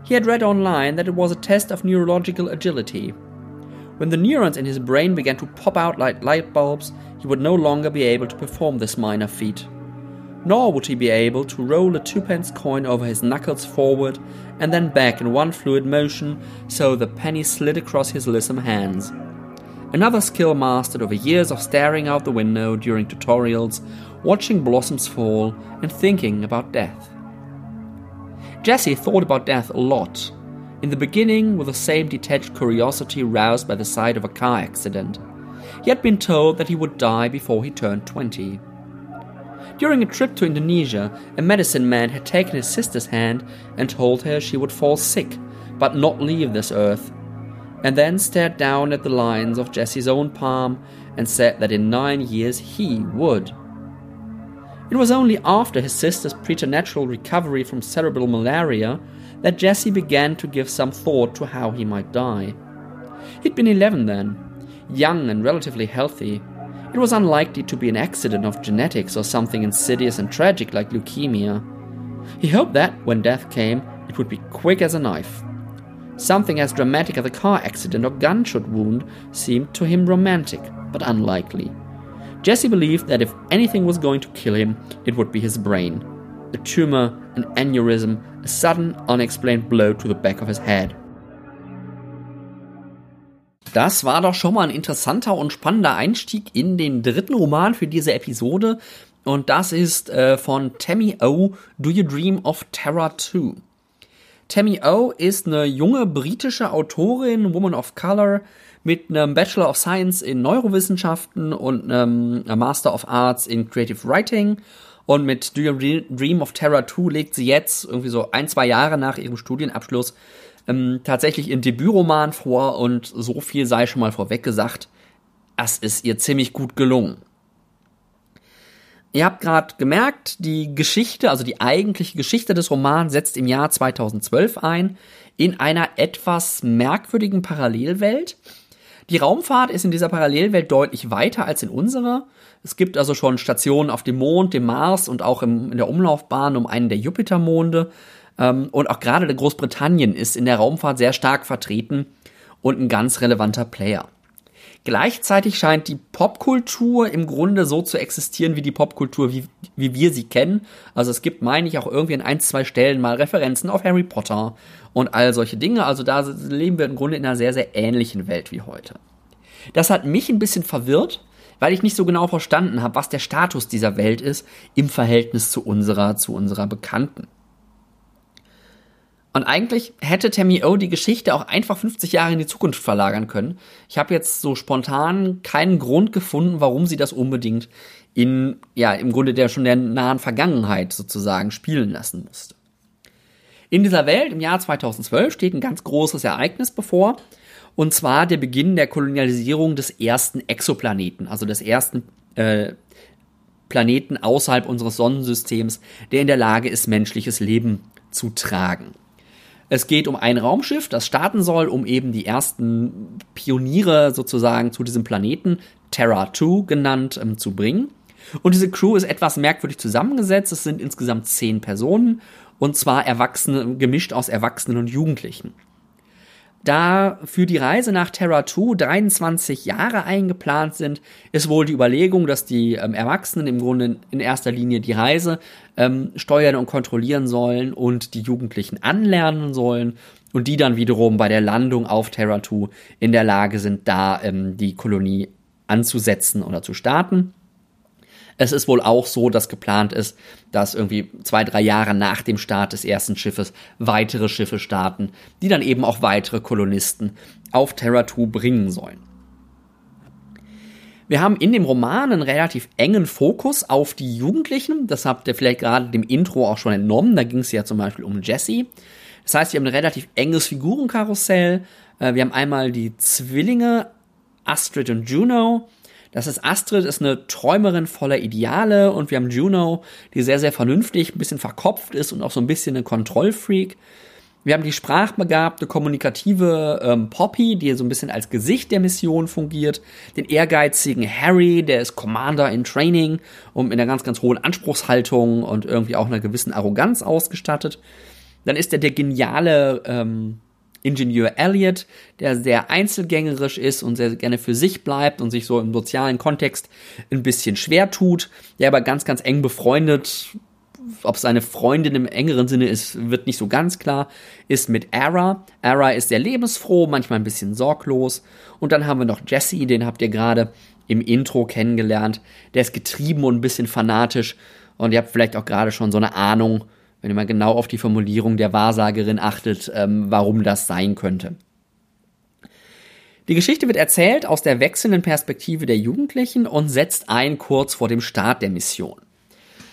A: He had read online that it was a test of neurological agility. When the neurons in his brain began to pop out like light bulbs, he would no longer be able to perform this minor feat nor would he be able to roll a twopence coin over his knuckles forward and then back in one fluid motion so the penny slid across his lissom hands. Another skill mastered over years of staring out the window during tutorials, watching blossoms fall, and thinking about death. Jesse thought about death a lot, in the beginning with the same detached curiosity roused by the sight of a car accident. He had been told that he would die before he turned 20. During a trip to Indonesia, a medicine man had taken his sister's hand and told her she would fall sick, but not leave this earth, and then stared down at the lines of Jesse's own palm and said that in nine years he would. It was only after his sister's preternatural recovery from cerebral malaria that Jesse began to give some thought to how he might die. He'd been 11 then, young and relatively healthy, it was unlikely to be an accident of genetics or something insidious and tragic like leukemia. He hoped that, when death came, it would be quick as a knife. Something as dramatic as a car accident or gunshot wound seemed to him romantic, but unlikely. Jesse believed that if anything was going to kill him, it would be his brain. A tumor, an aneurysm, a sudden, unexplained blow to the back of his head. Das war doch schon mal ein interessanter und spannender Einstieg in den dritten Roman für diese Episode. Und das ist äh, von Tammy O. Do You Dream of Terror 2? Tammy O ist eine junge britische Autorin, Woman of Color, mit einem Bachelor of Science in Neurowissenschaften und einem Master of Arts in Creative Writing. Und mit Do You Dream of Terror 2 legt sie jetzt, irgendwie so ein, zwei Jahre nach ihrem Studienabschluss, ähm, tatsächlich ihren Debütroman vor und so viel sei schon mal vorweg gesagt, es ist ihr ziemlich gut gelungen. Ihr habt gerade gemerkt, die Geschichte, also die eigentliche Geschichte des Romans setzt im Jahr 2012 ein, in einer etwas merkwürdigen Parallelwelt. Die Raumfahrt ist in dieser Parallelwelt deutlich weiter als in unserer. Es gibt also schon Stationen auf dem Mond, dem Mars und auch im, in der Umlaufbahn um einen der Jupitermonde. Ähm, und auch gerade Großbritannien ist in der Raumfahrt sehr stark vertreten und ein ganz relevanter Player. Gleichzeitig scheint die Popkultur im Grunde so zu existieren wie die Popkultur, wie, wie wir sie kennen. Also es gibt, meine ich, auch irgendwie an ein, zwei Stellen mal Referenzen auf Harry Potter und all solche Dinge. Also da leben wir im Grunde in einer sehr, sehr ähnlichen Welt wie heute. Das hat mich ein bisschen verwirrt, weil ich nicht so genau verstanden habe, was der Status dieser Welt ist im Verhältnis zu unserer, zu unserer Bekannten. Und eigentlich hätte Tammy O die Geschichte auch einfach 50 Jahre in die Zukunft verlagern können. Ich habe jetzt so spontan keinen Grund gefunden, warum sie das unbedingt in, ja, im Grunde der schon der nahen Vergangenheit sozusagen spielen lassen musste. In dieser Welt im Jahr 2012 steht ein ganz großes Ereignis bevor. Und zwar der Beginn der Kolonialisierung des ersten Exoplaneten, also des ersten äh, Planeten außerhalb unseres Sonnensystems, der in der Lage ist, menschliches Leben zu tragen. Es geht um ein Raumschiff, das starten soll, um eben die ersten Pioniere sozusagen zu diesem Planeten, Terra 2 genannt, ähm, zu bringen. Und diese Crew ist etwas merkwürdig zusammengesetzt. Es sind insgesamt zehn Personen und zwar Erwachsene, gemischt aus Erwachsenen und Jugendlichen. Da für die Reise nach Terra 2 23 Jahre eingeplant sind, ist wohl die Überlegung, dass die ähm, Erwachsenen im Grunde in erster Linie die Reise ähm, steuern und kontrollieren sollen und die Jugendlichen anlernen sollen und die dann wiederum bei der Landung auf Terra 2 in der Lage sind, da ähm, die Kolonie anzusetzen oder zu starten. Es ist wohl auch so, dass geplant ist, dass irgendwie zwei, drei Jahre nach dem Start des ersten Schiffes weitere Schiffe starten, die dann eben auch weitere Kolonisten auf Terra 2 bringen sollen. Wir haben in dem Roman einen relativ engen Fokus auf die Jugendlichen. Das habt ihr vielleicht gerade dem Intro auch schon entnommen. Da ging es ja zum Beispiel um Jesse. Das heißt, wir haben ein relativ enges Figurenkarussell. Äh, wir haben einmal die Zwillinge Astrid und Juno. Das ist Astrid, ist eine Träumerin voller Ideale und wir haben Juno, die sehr, sehr vernünftig, ein bisschen verkopft ist und auch so ein bisschen ein Kontrollfreak. Wir haben die sprachbegabte, kommunikative ähm, Poppy, die so ein bisschen als Gesicht der Mission fungiert. Den ehrgeizigen Harry, der ist Commander in Training und mit einer ganz, ganz hohen Anspruchshaltung und irgendwie auch einer gewissen Arroganz ausgestattet. Dann ist er der geniale ähm, Ingenieur Elliot, der sehr einzelgängerisch ist und sehr gerne für sich bleibt und sich so im sozialen Kontext ein bisschen schwer tut, der aber ganz, ganz eng befreundet, ob seine Freundin im engeren Sinne ist, wird nicht so ganz klar, ist mit Ara. Ara ist sehr lebensfroh, manchmal ein bisschen sorglos. Und dann haben wir noch Jesse, den habt ihr gerade im Intro kennengelernt. Der ist getrieben und ein bisschen fanatisch. Und ihr habt vielleicht auch gerade schon so eine Ahnung, wenn mal genau auf die Formulierung der Wahrsagerin achtet, ähm, warum das sein könnte. Die Geschichte wird erzählt aus der wechselnden Perspektive der Jugendlichen und setzt ein kurz vor dem Start der Mission.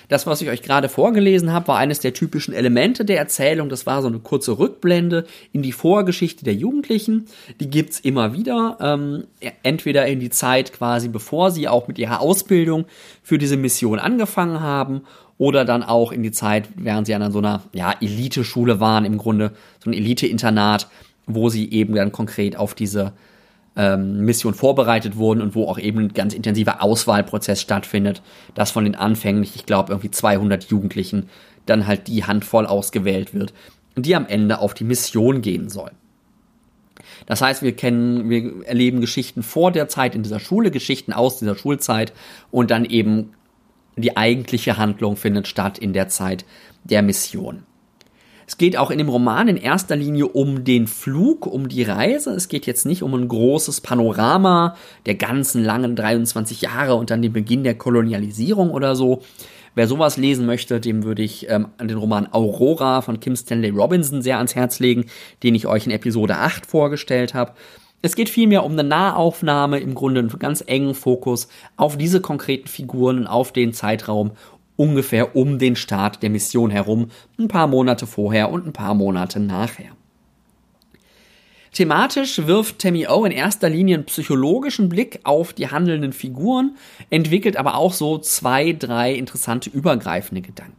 A: Das, was ich euch gerade vorgelesen habe, war eines der typischen Elemente der Erzählung. Das war so eine kurze Rückblende in die Vorgeschichte der Jugendlichen. Die gibt's immer wieder, ähm, entweder in die Zeit quasi, bevor sie auch mit ihrer Ausbildung für diese Mission angefangen haben oder dann auch in die Zeit, während sie an so einer ja, Elite-Schule waren, im Grunde so ein Elite-Internat, wo sie eben dann konkret auf diese ähm, Mission vorbereitet wurden und wo auch eben ein ganz intensiver Auswahlprozess stattfindet, dass von den anfänglich, ich glaube, irgendwie 200 Jugendlichen dann halt die Handvoll ausgewählt wird, die am Ende auf die Mission gehen soll. Das heißt, wir kennen, wir erleben Geschichten vor der Zeit in dieser Schule, Geschichten aus dieser Schulzeit und dann eben die eigentliche Handlung findet statt in der Zeit der Mission. Es geht auch in dem Roman in erster Linie um den Flug, um die Reise. Es geht jetzt nicht um ein großes Panorama der ganzen langen 23 Jahre und dann den Beginn der Kolonialisierung oder so. Wer sowas lesen möchte, dem würde ich ähm, den Roman Aurora von Kim Stanley Robinson sehr ans Herz legen, den ich euch in Episode 8 vorgestellt habe. Es geht vielmehr um eine Nahaufnahme, im Grunde einen ganz engen Fokus auf diese konkreten Figuren und auf den Zeitraum ungefähr um den Start der Mission herum, ein paar Monate vorher und ein paar Monate nachher. Thematisch wirft Tammy O in erster Linie einen psychologischen Blick auf die handelnden Figuren, entwickelt aber auch so zwei, drei interessante übergreifende Gedanken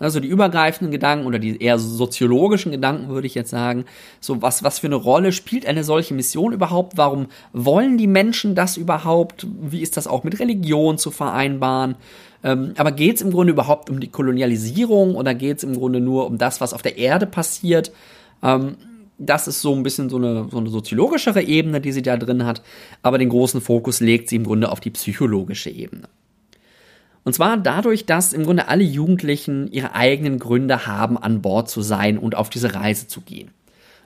A: also die übergreifenden Gedanken oder die eher soziologischen Gedanken, würde ich jetzt sagen. So, was, was für eine Rolle spielt eine solche Mission überhaupt? Warum wollen die Menschen das überhaupt? Wie ist das auch mit Religion zu vereinbaren? Ähm, aber geht es im Grunde überhaupt um die Kolonialisierung oder geht es im Grunde nur um das, was auf der Erde passiert? Ähm, das ist so ein bisschen so eine, so eine soziologischere Ebene, die sie da drin hat, aber den großen Fokus legt sie im Grunde auf die psychologische Ebene. Und zwar dadurch, dass im Grunde alle Jugendlichen ihre eigenen Gründe haben, an Bord zu sein und auf diese Reise zu gehen.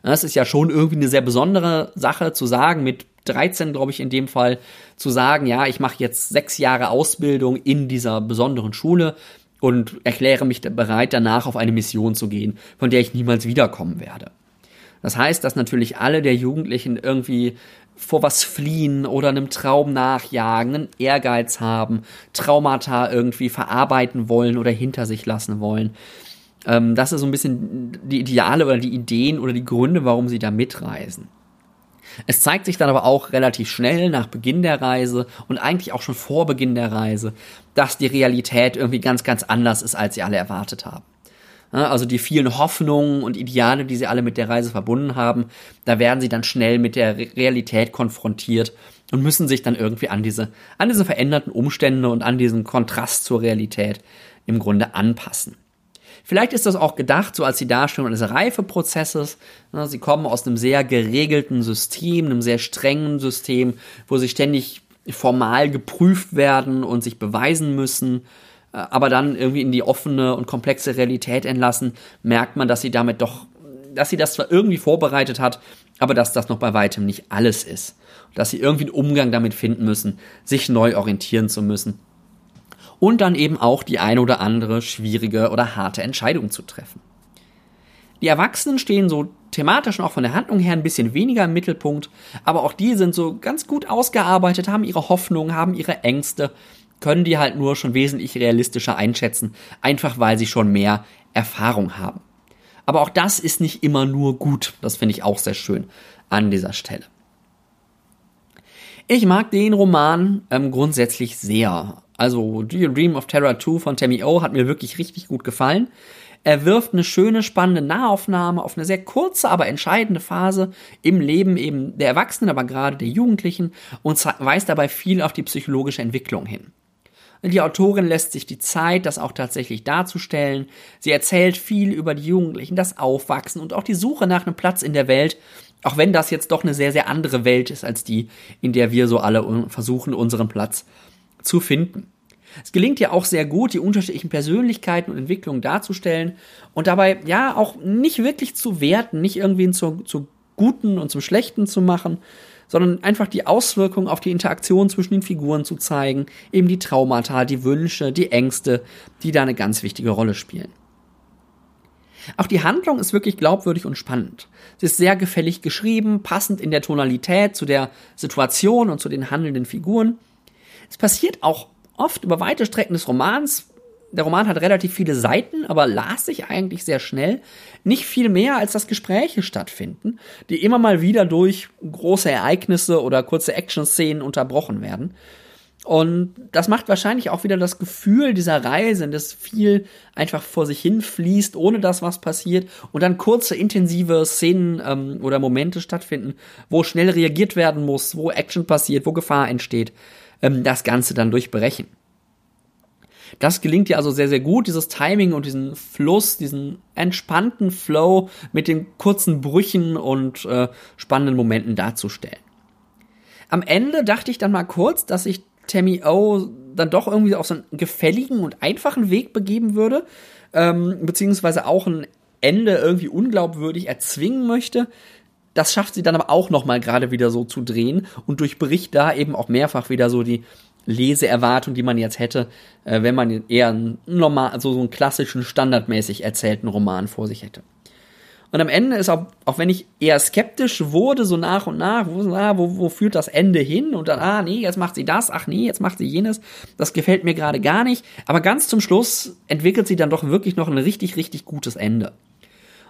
A: Das ist ja schon irgendwie eine sehr besondere Sache zu sagen, mit 13, glaube ich, in dem Fall, zu sagen, ja, ich mache jetzt sechs Jahre Ausbildung in dieser besonderen Schule und erkläre mich bereit, danach auf eine Mission zu gehen, von der ich niemals wiederkommen werde. Das heißt, dass natürlich alle der Jugendlichen irgendwie vor was fliehen oder einem Traum nachjagen, einen Ehrgeiz haben, Traumata irgendwie verarbeiten wollen oder hinter sich lassen wollen. Ähm, das ist so ein bisschen die Ideale oder die Ideen oder die Gründe, warum sie da mitreisen. Es zeigt sich dann aber auch relativ schnell nach Beginn der Reise und eigentlich auch schon vor Beginn der Reise, dass die Realität irgendwie ganz, ganz anders ist, als sie alle erwartet haben. Also die vielen Hoffnungen und Ideale, die sie alle mit der Reise verbunden haben, da werden sie dann schnell mit der Realität konfrontiert und müssen sich dann irgendwie an diese, an diese veränderten Umstände und an diesen Kontrast zur Realität im Grunde anpassen. Vielleicht ist das auch gedacht, so als die Darstellung eines Reifeprozesses. Sie kommen aus einem sehr geregelten System, einem sehr strengen System, wo sie ständig formal geprüft werden und sich beweisen müssen, aber dann irgendwie in die offene und komplexe Realität entlassen, merkt man, dass sie damit doch, dass sie das zwar irgendwie vorbereitet hat, aber dass das noch bei weitem nicht alles ist. Dass sie irgendwie einen Umgang damit finden müssen, sich neu orientieren zu müssen und dann eben auch die eine oder andere schwierige oder harte Entscheidung zu treffen. Die Erwachsenen stehen so thematisch und auch von der Handlung her ein bisschen weniger im Mittelpunkt, aber auch die sind so ganz gut ausgearbeitet, haben ihre Hoffnungen, haben ihre Ängste, können die halt nur schon wesentlich realistischer einschätzen, einfach weil sie schon mehr Erfahrung haben. Aber auch das ist nicht immer nur gut, das finde ich auch sehr schön an dieser Stelle. Ich mag den Roman ähm, grundsätzlich sehr. Also Do You Dream of Terror 2 von Tammy O hat mir wirklich richtig gut gefallen. Er wirft eine schöne, spannende Nahaufnahme auf eine sehr kurze, aber entscheidende Phase im Leben eben der Erwachsenen, aber gerade der Jugendlichen und weist dabei viel auf die psychologische Entwicklung hin. Die Autorin lässt sich die Zeit, das auch tatsächlich darzustellen. Sie erzählt viel über die Jugendlichen, das Aufwachsen und auch die Suche nach einem Platz in der Welt, auch wenn das jetzt doch eine sehr, sehr andere Welt ist als die, in der wir so alle versuchen, unseren Platz zu finden. Es gelingt ja auch sehr gut, die unterschiedlichen Persönlichkeiten und Entwicklungen darzustellen und dabei ja auch nicht wirklich zu werten, nicht irgendwie zu, zu Guten und zum Schlechten zu machen, sondern einfach die Auswirkungen auf die Interaktion zwischen den Figuren zu zeigen, eben die Traumata, die Wünsche, die Ängste, die da eine ganz wichtige Rolle spielen. Auch die Handlung ist wirklich glaubwürdig und spannend. Sie ist sehr gefällig geschrieben, passend in der Tonalität zu der Situation und zu den handelnden Figuren. Es passiert auch oft über weite Strecken des Romans. Der Roman hat relativ viele Seiten, aber las sich eigentlich sehr schnell. Nicht viel mehr, als dass Gespräche stattfinden, die immer mal wieder durch große Ereignisse oder kurze Action-Szenen unterbrochen werden. Und das macht wahrscheinlich auch wieder das Gefühl dieser Reise, dass viel einfach vor sich hin fließt, ohne dass was passiert und dann kurze, intensive Szenen ähm, oder Momente stattfinden, wo schnell reagiert werden muss, wo Action passiert, wo Gefahr entsteht ähm, das Ganze dann durchbrechen. Das gelingt dir also sehr, sehr gut, dieses Timing und diesen Fluss, diesen entspannten Flow mit den kurzen Brüchen und äh, spannenden Momenten darzustellen. Am Ende dachte ich dann mal kurz, dass sich Tammy O dann doch irgendwie auf so einen gefälligen und einfachen Weg begeben würde, ähm, beziehungsweise auch ein Ende irgendwie unglaubwürdig erzwingen möchte. Das schafft sie dann aber auch nochmal gerade wieder so zu drehen und durchbricht da eben auch mehrfach wieder so die Leseerwartung, die man jetzt hätte, äh, wenn man eher einen normal, also so einen klassischen, standardmäßig erzählten Roman vor sich hätte. Und am Ende ist auch, auch wenn ich eher skeptisch wurde, so nach und nach, wo, ah, wo, wo führt das Ende hin? Und dann, ah, nee, jetzt macht sie das, ach nee, jetzt macht sie jenes. Das gefällt mir gerade gar nicht. Aber ganz zum Schluss entwickelt sie dann doch wirklich noch ein richtig, richtig gutes Ende.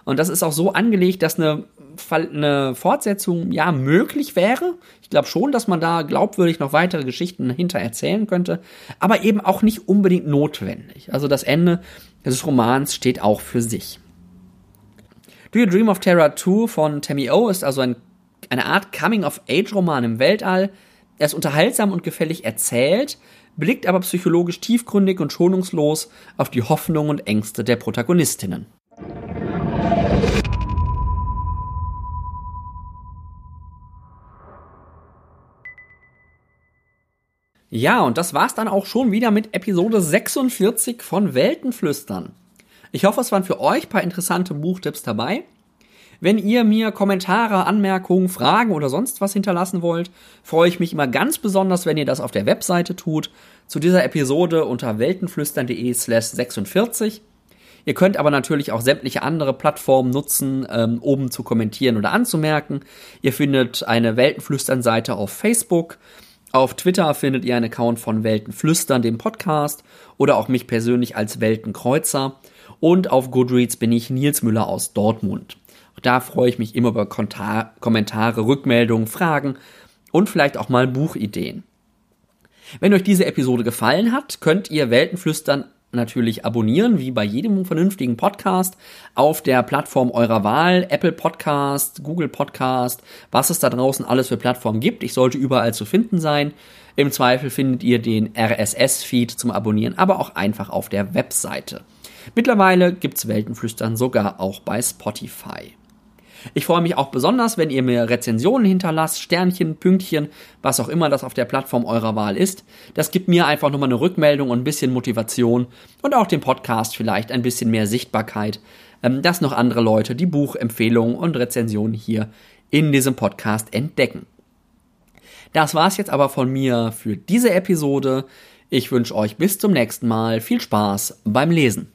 A: Und das ist auch so angelegt, dass eine, eine Fortsetzung ja möglich wäre. Ich glaube schon, dass man da glaubwürdig noch weitere Geschichten hinter erzählen könnte, aber eben auch nicht unbedingt notwendig. Also das Ende des Romans steht auch für sich. Do You Dream of Terror 2 von Tammy O ist also ein, eine Art Coming-of-Age-Roman im Weltall. Er ist unterhaltsam und gefällig erzählt, blickt aber psychologisch tiefgründig und schonungslos auf die Hoffnungen und Ängste der Protagonistinnen. Ja, und das war's dann auch schon wieder mit Episode 46 von Weltenflüstern. Ich hoffe, es waren für euch paar interessante Buchtipps dabei. Wenn ihr mir Kommentare, Anmerkungen, Fragen oder sonst was hinterlassen wollt, freue ich mich immer ganz besonders, wenn ihr das auf der Webseite tut. Zu dieser Episode unter weltenflüstern.de slash 46. Ihr könnt aber natürlich auch sämtliche andere Plattformen nutzen, ähm, oben zu kommentieren oder anzumerken. Ihr findet eine Weltenflüstern-Seite auf Facebook. Auf Twitter findet ihr einen Account von Weltenflüstern, dem Podcast, oder auch mich persönlich als Weltenkreuzer. Und auf Goodreads bin ich Nils Müller aus Dortmund. Da freue ich mich immer über Konta Kommentare, Rückmeldungen, Fragen und vielleicht auch mal Buchideen. Wenn euch diese Episode gefallen hat, könnt ihr Weltenflüstern natürlich abonnieren, wie bei jedem vernünftigen Podcast, auf der Plattform eurer Wahl, Apple Podcast, Google Podcast, was es da draußen alles für Plattformen gibt. Ich sollte überall zu finden sein. Im Zweifel findet ihr den RSS-Feed zum Abonnieren, aber auch einfach auf der Webseite. Mittlerweile gibt's Weltenflüstern sogar auch bei Spotify. Ich freue mich auch besonders, wenn ihr mir Rezensionen hinterlasst, Sternchen, Pünktchen, was auch immer das auf der Plattform eurer Wahl ist. Das gibt mir einfach nochmal eine Rückmeldung und ein bisschen Motivation und auch dem Podcast vielleicht ein bisschen mehr Sichtbarkeit, ähm, dass noch andere Leute die Buchempfehlungen und Rezensionen hier in diesem Podcast entdecken. Das war's jetzt aber von mir für diese Episode. Ich wünsche euch bis zum nächsten Mal viel Spaß beim Lesen.